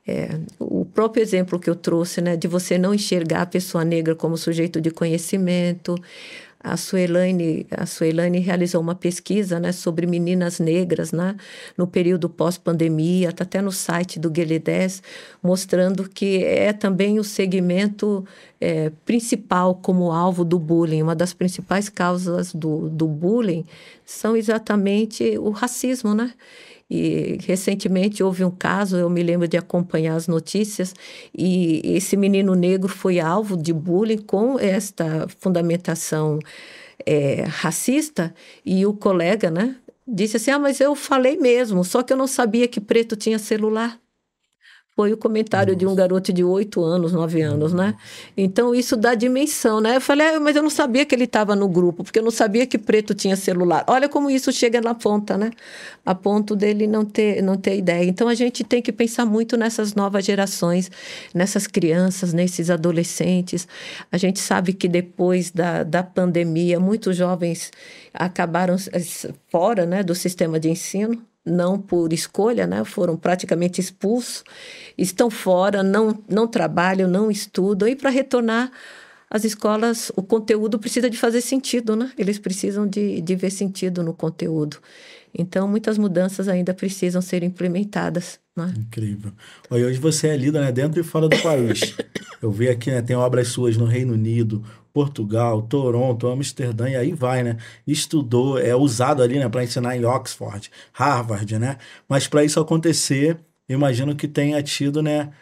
é, o próprio exemplo que eu trouxe, né, de você não enxergar a pessoa negra como sujeito de conhecimento. A Suelane, a Suelane realizou uma pesquisa né, sobre meninas negras né, no período pós-pandemia, está até no site do Guelidés, mostrando que é também o segmento é, principal como alvo do bullying. Uma das principais causas do, do bullying são exatamente o racismo, né? E recentemente houve um caso, eu me lembro de acompanhar as notícias, e esse menino negro foi alvo de bullying com esta fundamentação é, racista, e o colega, né, disse assim: Ah, mas eu falei mesmo, só que eu não sabia que preto tinha celular. Foi o comentário Nossa. de um garoto de 8 anos, 9 anos, né? Então isso dá dimensão, né? Eu falei, ah, mas eu não sabia que ele estava no grupo, porque eu não sabia que preto tinha celular. Olha como isso chega na ponta, né? A ponto dele não ter, não ter ideia. Então a gente tem que pensar muito nessas novas gerações, nessas crianças, nesses adolescentes. A gente sabe que depois da, da pandemia, muitos jovens acabaram fora né, do sistema de ensino não por escolha, né? foram praticamente expulsos, estão fora, não, não trabalham, não estudam, e para retornar às escolas, o conteúdo precisa de fazer sentido, né? Eles precisam de, de ver sentido no conteúdo. Então, muitas mudanças ainda precisam ser implementadas. Né? Incrível. hoje você é lida né, dentro e fora do país. Eu vi aqui, né, tem obras suas no Reino Unido, Portugal, Toronto, Amsterdã e aí vai, né? Estudou, é usado ali, né, para ensinar em Oxford, Harvard, né? Mas para isso acontecer, imagino que tenha tido, né,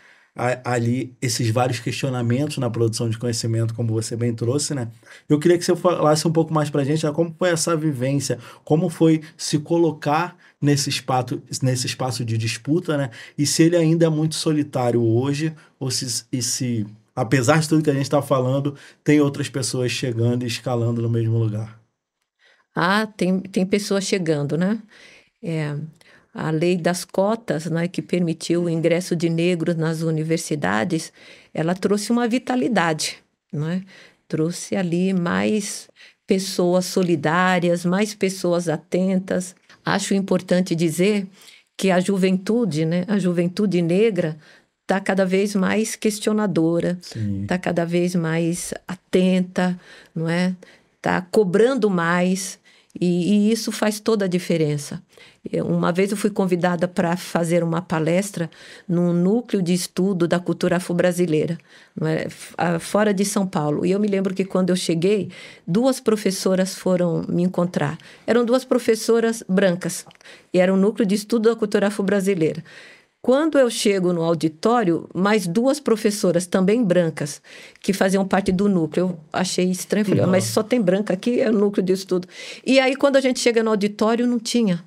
ali esses vários questionamentos na produção de conhecimento, como você bem trouxe, né? Eu queria que você falasse um pouco mais para a gente né, como foi essa vivência, como foi se colocar nesse espaço, nesse espaço de disputa, né? E se ele ainda é muito solitário hoje, ou se, e se apesar de tudo que a gente está falando, tem outras pessoas chegando e escalando no mesmo lugar. Ah, tem, tem pessoas chegando, né? É, a lei das cotas, né, que permitiu o ingresso de negros nas universidades, ela trouxe uma vitalidade, né? trouxe ali mais pessoas solidárias, mais pessoas atentas. Acho importante dizer que a juventude, né, a juventude negra, está cada vez mais questionadora, está cada vez mais atenta, não é? Está cobrando mais e, e, isso faz toda a diferença. Uma vez eu fui convidada para fazer uma palestra num núcleo de estudo da cultura afro-brasileira, é? fora de São Paulo. E eu me lembro que quando eu cheguei, duas professoras foram me encontrar. Eram duas professoras brancas e era um núcleo de estudo da cultura afro-brasileira. Quando eu chego no auditório, mais duas professoras, também brancas, que faziam parte do núcleo. Eu achei estranho, falei, mas só tem branca aqui, é o núcleo disso tudo. E aí, quando a gente chega no auditório, não tinha.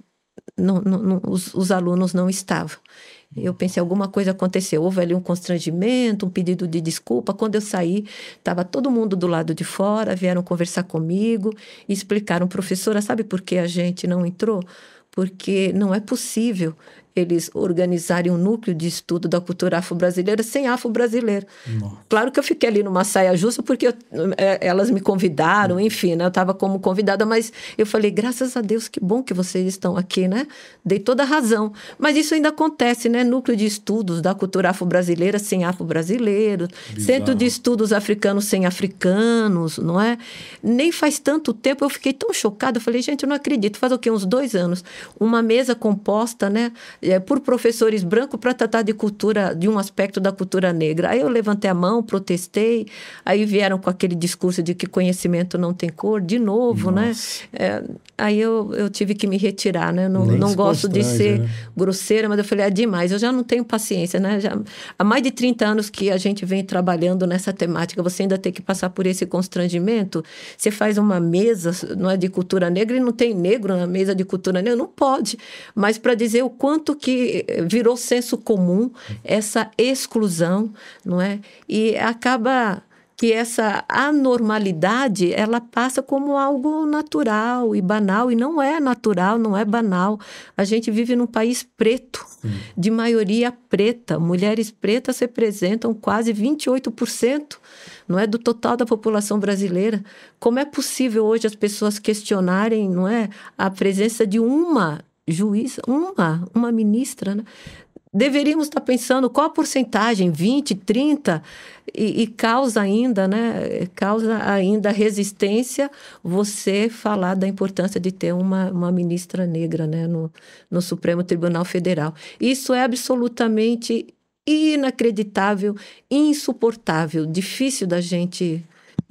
Não, não, não, os, os alunos não estavam. Eu pensei, alguma coisa aconteceu. Houve ali um constrangimento, um pedido de desculpa. Quando eu saí, estava todo mundo do lado de fora, vieram conversar comigo e explicaram, professora, sabe por que a gente não entrou? Porque não é possível eles organizarem um núcleo de estudo da cultura afro-brasileira sem afro-brasileiro. Claro que eu fiquei ali numa saia justa porque eu, é, elas me convidaram, enfim, né? eu estava como convidada, mas eu falei, graças a Deus, que bom que vocês estão aqui, né? Dei toda a razão. Mas isso ainda acontece, né? Núcleo de estudos da cultura afro-brasileira sem afro-brasileiros, centro de estudos africanos sem africanos, não é? Nem faz tanto tempo eu fiquei tão chocada, eu falei, gente, eu não acredito, faz o quê? Uns dois anos. Uma mesa composta, né? É, por professores brancos para tratar de cultura, de um aspecto da cultura negra. Aí eu levantei a mão, protestei, aí vieram com aquele discurso de que conhecimento não tem cor, de novo, né? Nossa. né? É, aí eu, eu tive que me retirar, né? Não, não gosto de ser né? grosseira, mas eu falei, é demais, eu já não tenho paciência, né? Já, há mais de 30 anos que a gente vem trabalhando nessa temática, você ainda tem que passar por esse constrangimento. Você faz uma mesa, não é de cultura negra, e não tem negro na mesa de cultura negra, não pode. Mas para dizer o quanto que virou senso comum essa exclusão, não é? E acaba que essa anormalidade ela passa como algo natural e banal e não é natural, não é banal. A gente vive num país preto, Sim. de maioria preta. Mulheres pretas representam quase 28%, não é do total da população brasileira. Como é possível hoje as pessoas questionarem, não é, a presença de uma juíza, uma, uma ministra, né? deveríamos estar pensando qual a porcentagem, 20, 30, e, e, causa ainda, né, causa ainda resistência você falar da importância de ter uma, uma ministra negra né, no, no Supremo Tribunal Federal. Isso é absolutamente inacreditável, insuportável, difícil da gente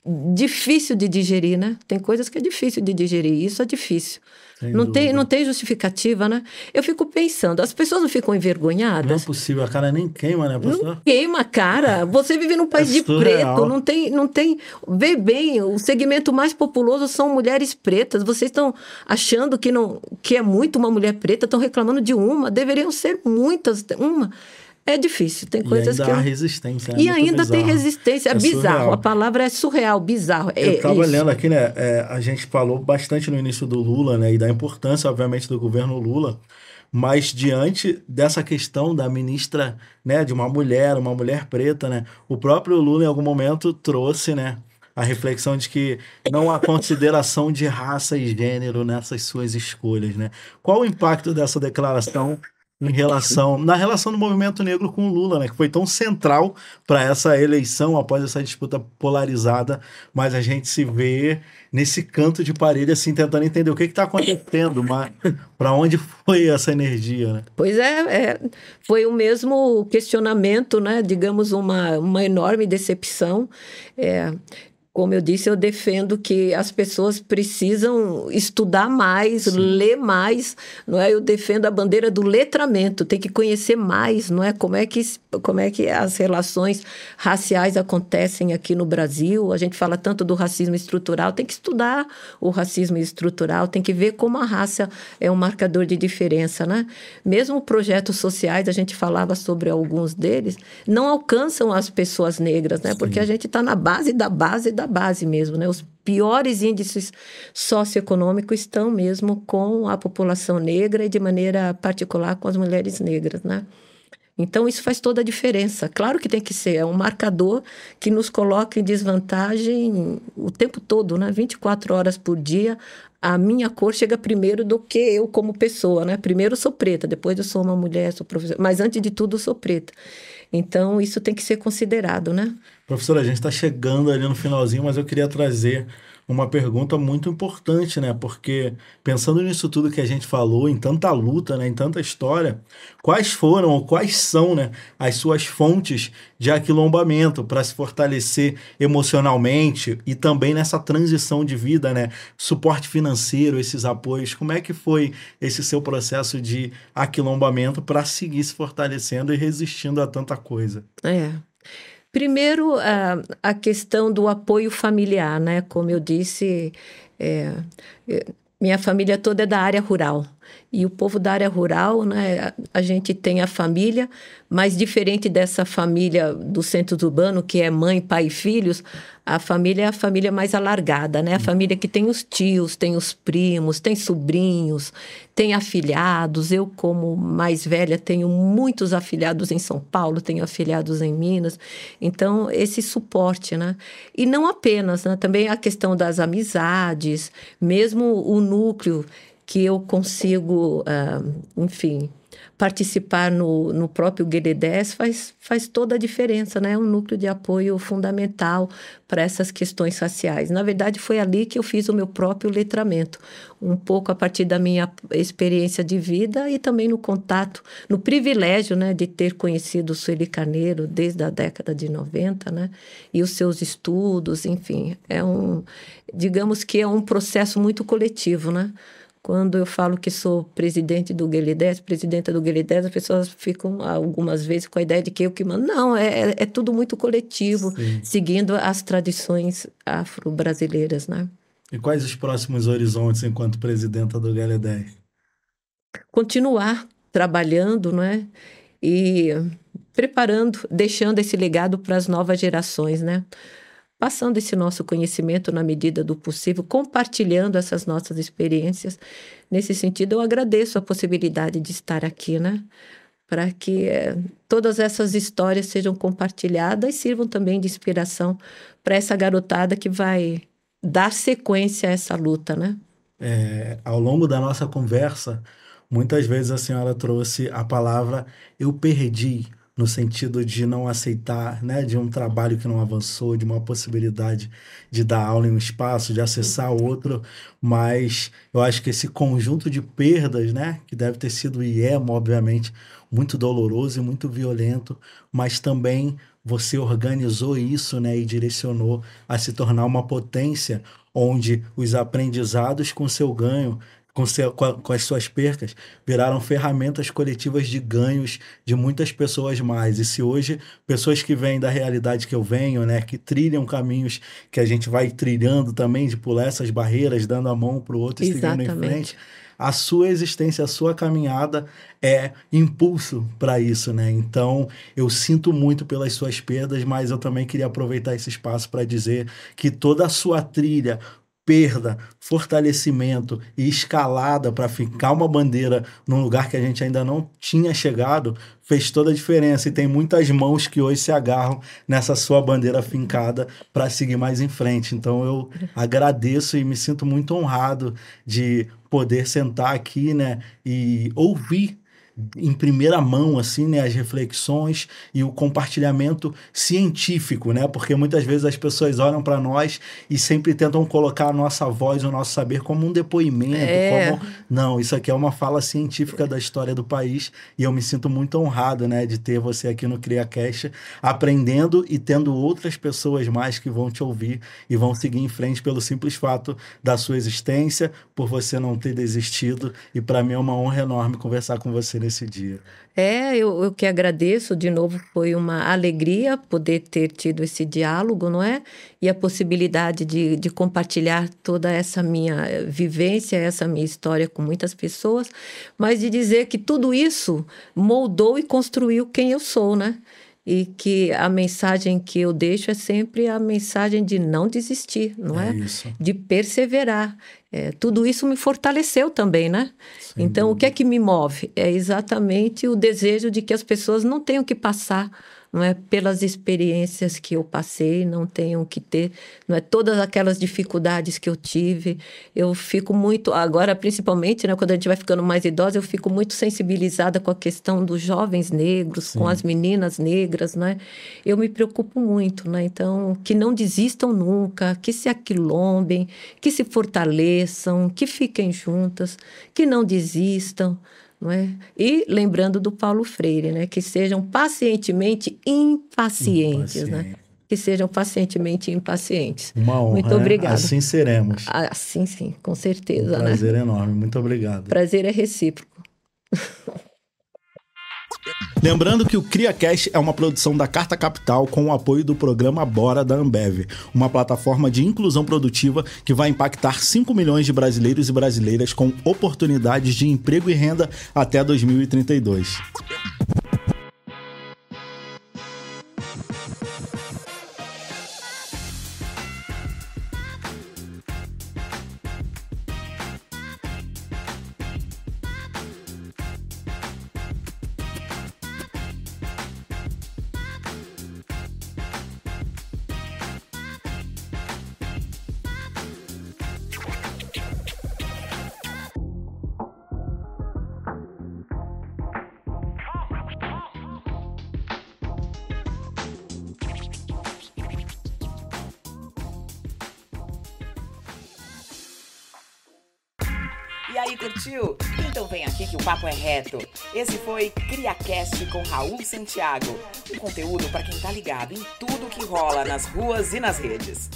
difícil de digerir, né? Tem coisas que é difícil de digerir, isso é difícil. não tem, não tem justificativa, né? Eu fico pensando, as pessoas não ficam envergonhadas? Não é possível, a cara nem queima, né, pastor? Não queima a cara. Você vive num país é de preto, não tem, não tem... Vê bem, o segmento mais populoso são mulheres pretas. Vocês estão achando que, não, que é muito uma mulher preta, estão reclamando de uma, deveriam ser muitas, uma É difícil, tem coisas e ainda que. Há resistência. É e ainda bizarro. tem resistência. É, é bizarro. Surreal. A palavra é surreal, bizarro. Eu estava é lendo aqui, né? É, a gente falou bastante no início do Lula, né? E da importância, obviamente, do governo Lula. Mas diante dessa questão da ministra, né, de uma mulher, uma mulher preta, né, o próprio Lula em algum momento trouxe, né, a reflexão de que não há consideração de raça e gênero nessas suas escolhas, né? Qual o impacto dessa declaração em relação na relação do movimento negro com o Lula, né, que foi tão central para essa eleição após essa disputa polarizada, mas a gente se vê nesse canto de parede assim tentando entender o que está acontecendo, para onde foi essa energia, né? Pois é, é, foi o mesmo questionamento, né? Digamos uma, uma enorme decepção. É, como eu disse, eu defendo que as pessoas precisam estudar mais, Sim. ler mais, não é? Eu defendo a bandeira do letramento, tem que conhecer mais, não é? Como é que como é que as relações raciais acontecem aqui no Brasil? A gente fala tanto do racismo estrutural, tem que estudar o racismo estrutural, tem que ver como a raça é um marcador de diferença, né? Mesmo projetos sociais, a gente falava sobre alguns deles, não alcançam as pessoas negras, né? Porque a gente está na base da base da da base mesmo, né? Os piores índices socioeconômicos estão mesmo com a população negra e de maneira particular com as mulheres negras, né? Então, isso faz toda a diferença. Claro que tem que ser, é um marcador que nos coloca em desvantagem o tempo todo, né? 24 horas por dia, a minha cor chega primeiro do que eu como pessoa, né? Primeiro eu sou preta, depois eu sou uma mulher, sou professora, mas antes de tudo eu sou preta. Então, isso tem que ser considerado, né? Professora, a gente está chegando ali no finalzinho, mas eu queria trazer uma pergunta muito importante, né? Porque pensando nisso tudo que a gente falou, em tanta luta, né? em tanta história, quais foram ou quais são né? as suas fontes de aquilombamento para se fortalecer emocionalmente e também nessa transição de vida, né? Suporte financeiro, esses apoios. Como é que foi esse seu processo de aquilombamento para seguir se fortalecendo e resistindo a tanta coisa? É. Primeiro, a, a questão do apoio familiar, né? Como eu disse, é, é minha família toda é da área rural. E o povo da área rural, né, a gente tem a família, mas diferente dessa família do centro urbano, que é mãe, pai e filhos, a família é a família mais alargada, né? A família que tem os tios, tem os primos, tem sobrinhos, tem afilhados. Eu, como mais velha, tenho muitos afilhados em São Paulo, tenho afilhados em Minas. Então, esse suporte, né? E não apenas, né? Também a questão das amizades, mesmo o núcleo que eu consigo, uh, enfim, participar no, no próprio GD10 faz, faz toda a diferença, né? É um núcleo de apoio fundamental para essas questões raciais. Na verdade, foi ali que eu fiz o meu próprio letramento, um pouco a partir da minha experiência de vida e também no contato, no privilégio, né, de ter conhecido o Sueli Carneiro desde a década de 90, né? E os seus estudos, enfim, é um, digamos que é um processo muito coletivo, né? Quando eu falo que sou presidente do Guelidés, presidenta do Guelidés, as pessoas ficam algumas vezes com a ideia de que eu que mando. Não, é, é, é tudo muito coletivo, Sim. seguindo as tradições afro-brasileiras, né? E quais os próximos horizontes enquanto presidenta do Guelidés? Continuar trabalhando, não é? E preparando, deixando esse legado para as novas gerações, né? Passando esse nosso conhecimento na medida do possível, compartilhando essas nossas experiências. Nesse sentido, eu agradeço a possibilidade de estar aqui, né? Para que é, todas essas histórias sejam compartilhadas e sirvam também de inspiração para essa garotada que vai dar sequência a essa luta, né? É, ao longo da nossa conversa, muitas vezes a senhora trouxe a palavra eu perdi no sentido de não aceitar, né, de um trabalho que não avançou, de uma possibilidade de dar aula em um espaço, de acessar outro, mas eu acho que esse conjunto de perdas, né, que deve ter sido e é, obviamente, muito doloroso e muito violento, mas também você organizou isso, né, e direcionou a se tornar uma potência onde os aprendizados com seu ganho com, seu, com, a, com, as suas percas, viraram ferramentas coletivas de ganhos de muitas pessoas mais. E se hoje pessoas que vêm da realidade que eu venho, né, que trilham caminhos que a gente vai trilhando também, de pular essas barreiras, dando a mão para o outro e seguindo em frente, a sua existência, a sua caminhada é impulso para isso, né? Então, eu sinto muito pelas suas perdas, mas eu também queria aproveitar esse espaço para dizer que toda a sua trilha, perda, fortalecimento e escalada para ficar uma bandeira num lugar que a gente ainda não tinha chegado, fez toda a diferença. E tem muitas mãos que hoje se agarram nessa sua bandeira fincada para seguir mais em frente. Então eu agradeço e me sinto muito honrado de poder sentar aqui, né, e ouvir em primeira mão assim, né, as reflexões e o compartilhamento científico, né? Porque muitas vezes as pessoas olham para nós e sempre tentam colocar a nossa voz, o nosso saber como um depoimento, é. como não, isso aqui é uma fala científica da história do país e eu me sinto muito honrado, né, de ter você aqui no CriaCast aprendendo e tendo outras pessoas mais que vão te ouvir e vão seguir em frente pelo simples fato da sua existência, por você não ter desistido e para mim é uma honra enorme conversar com você nesse dia. É, eu, eu que agradeço, de novo, foi uma alegria poder ter tido esse diálogo, não é? E a possibilidade de, de compartilhar toda essa minha eh, vivência, essa minha história com muitas pessoas, mas de dizer que tudo isso moldou e construiu quem eu sou, né? E que a mensagem que eu deixo é sempre a mensagem de não desistir, não é? é? De perseverar. É, tudo isso me fortaleceu também, né? Sem então, dúvida. o que é que me move? É exatamente o desejo de que as pessoas não tenham que passar não é pelas experiências que eu passei, não tenho que ter, não é todas aquelas dificuldades que eu tive. Eu fico muito agora, principalmente, né, quando a gente vai ficando mais idosa, eu fico muito sensibilizada com a questão dos jovens negros, Sim. com as meninas negras, né? Eu me preocupo muito, né? Então, que não desistam nunca, que se aquilombem, que se fortaleçam, que fiquem juntas, que não desistam não é? E lembrando do Paulo Freire, né? Que sejam pacientemente impacientes, né? Que sejam pacientemente impacientes. Uma honra. Muito obrigada. Assim seremos. Assim sim, com certeza. Um né? prazer né? enorme. Muito obrigado. Prazer é recíproco. Lembrando que o CriaCast é uma produção da Carta Capital com o apoio do programa Bora da Ambev, uma plataforma de inclusão produtiva que vai impactar 5 milhões de brasileiros e brasileiras com oportunidades de emprego e renda até 2032. Foi CriaCast com Raul Santiago. Um conteúdo para quem tá ligado em tudo que rola nas ruas e nas redes.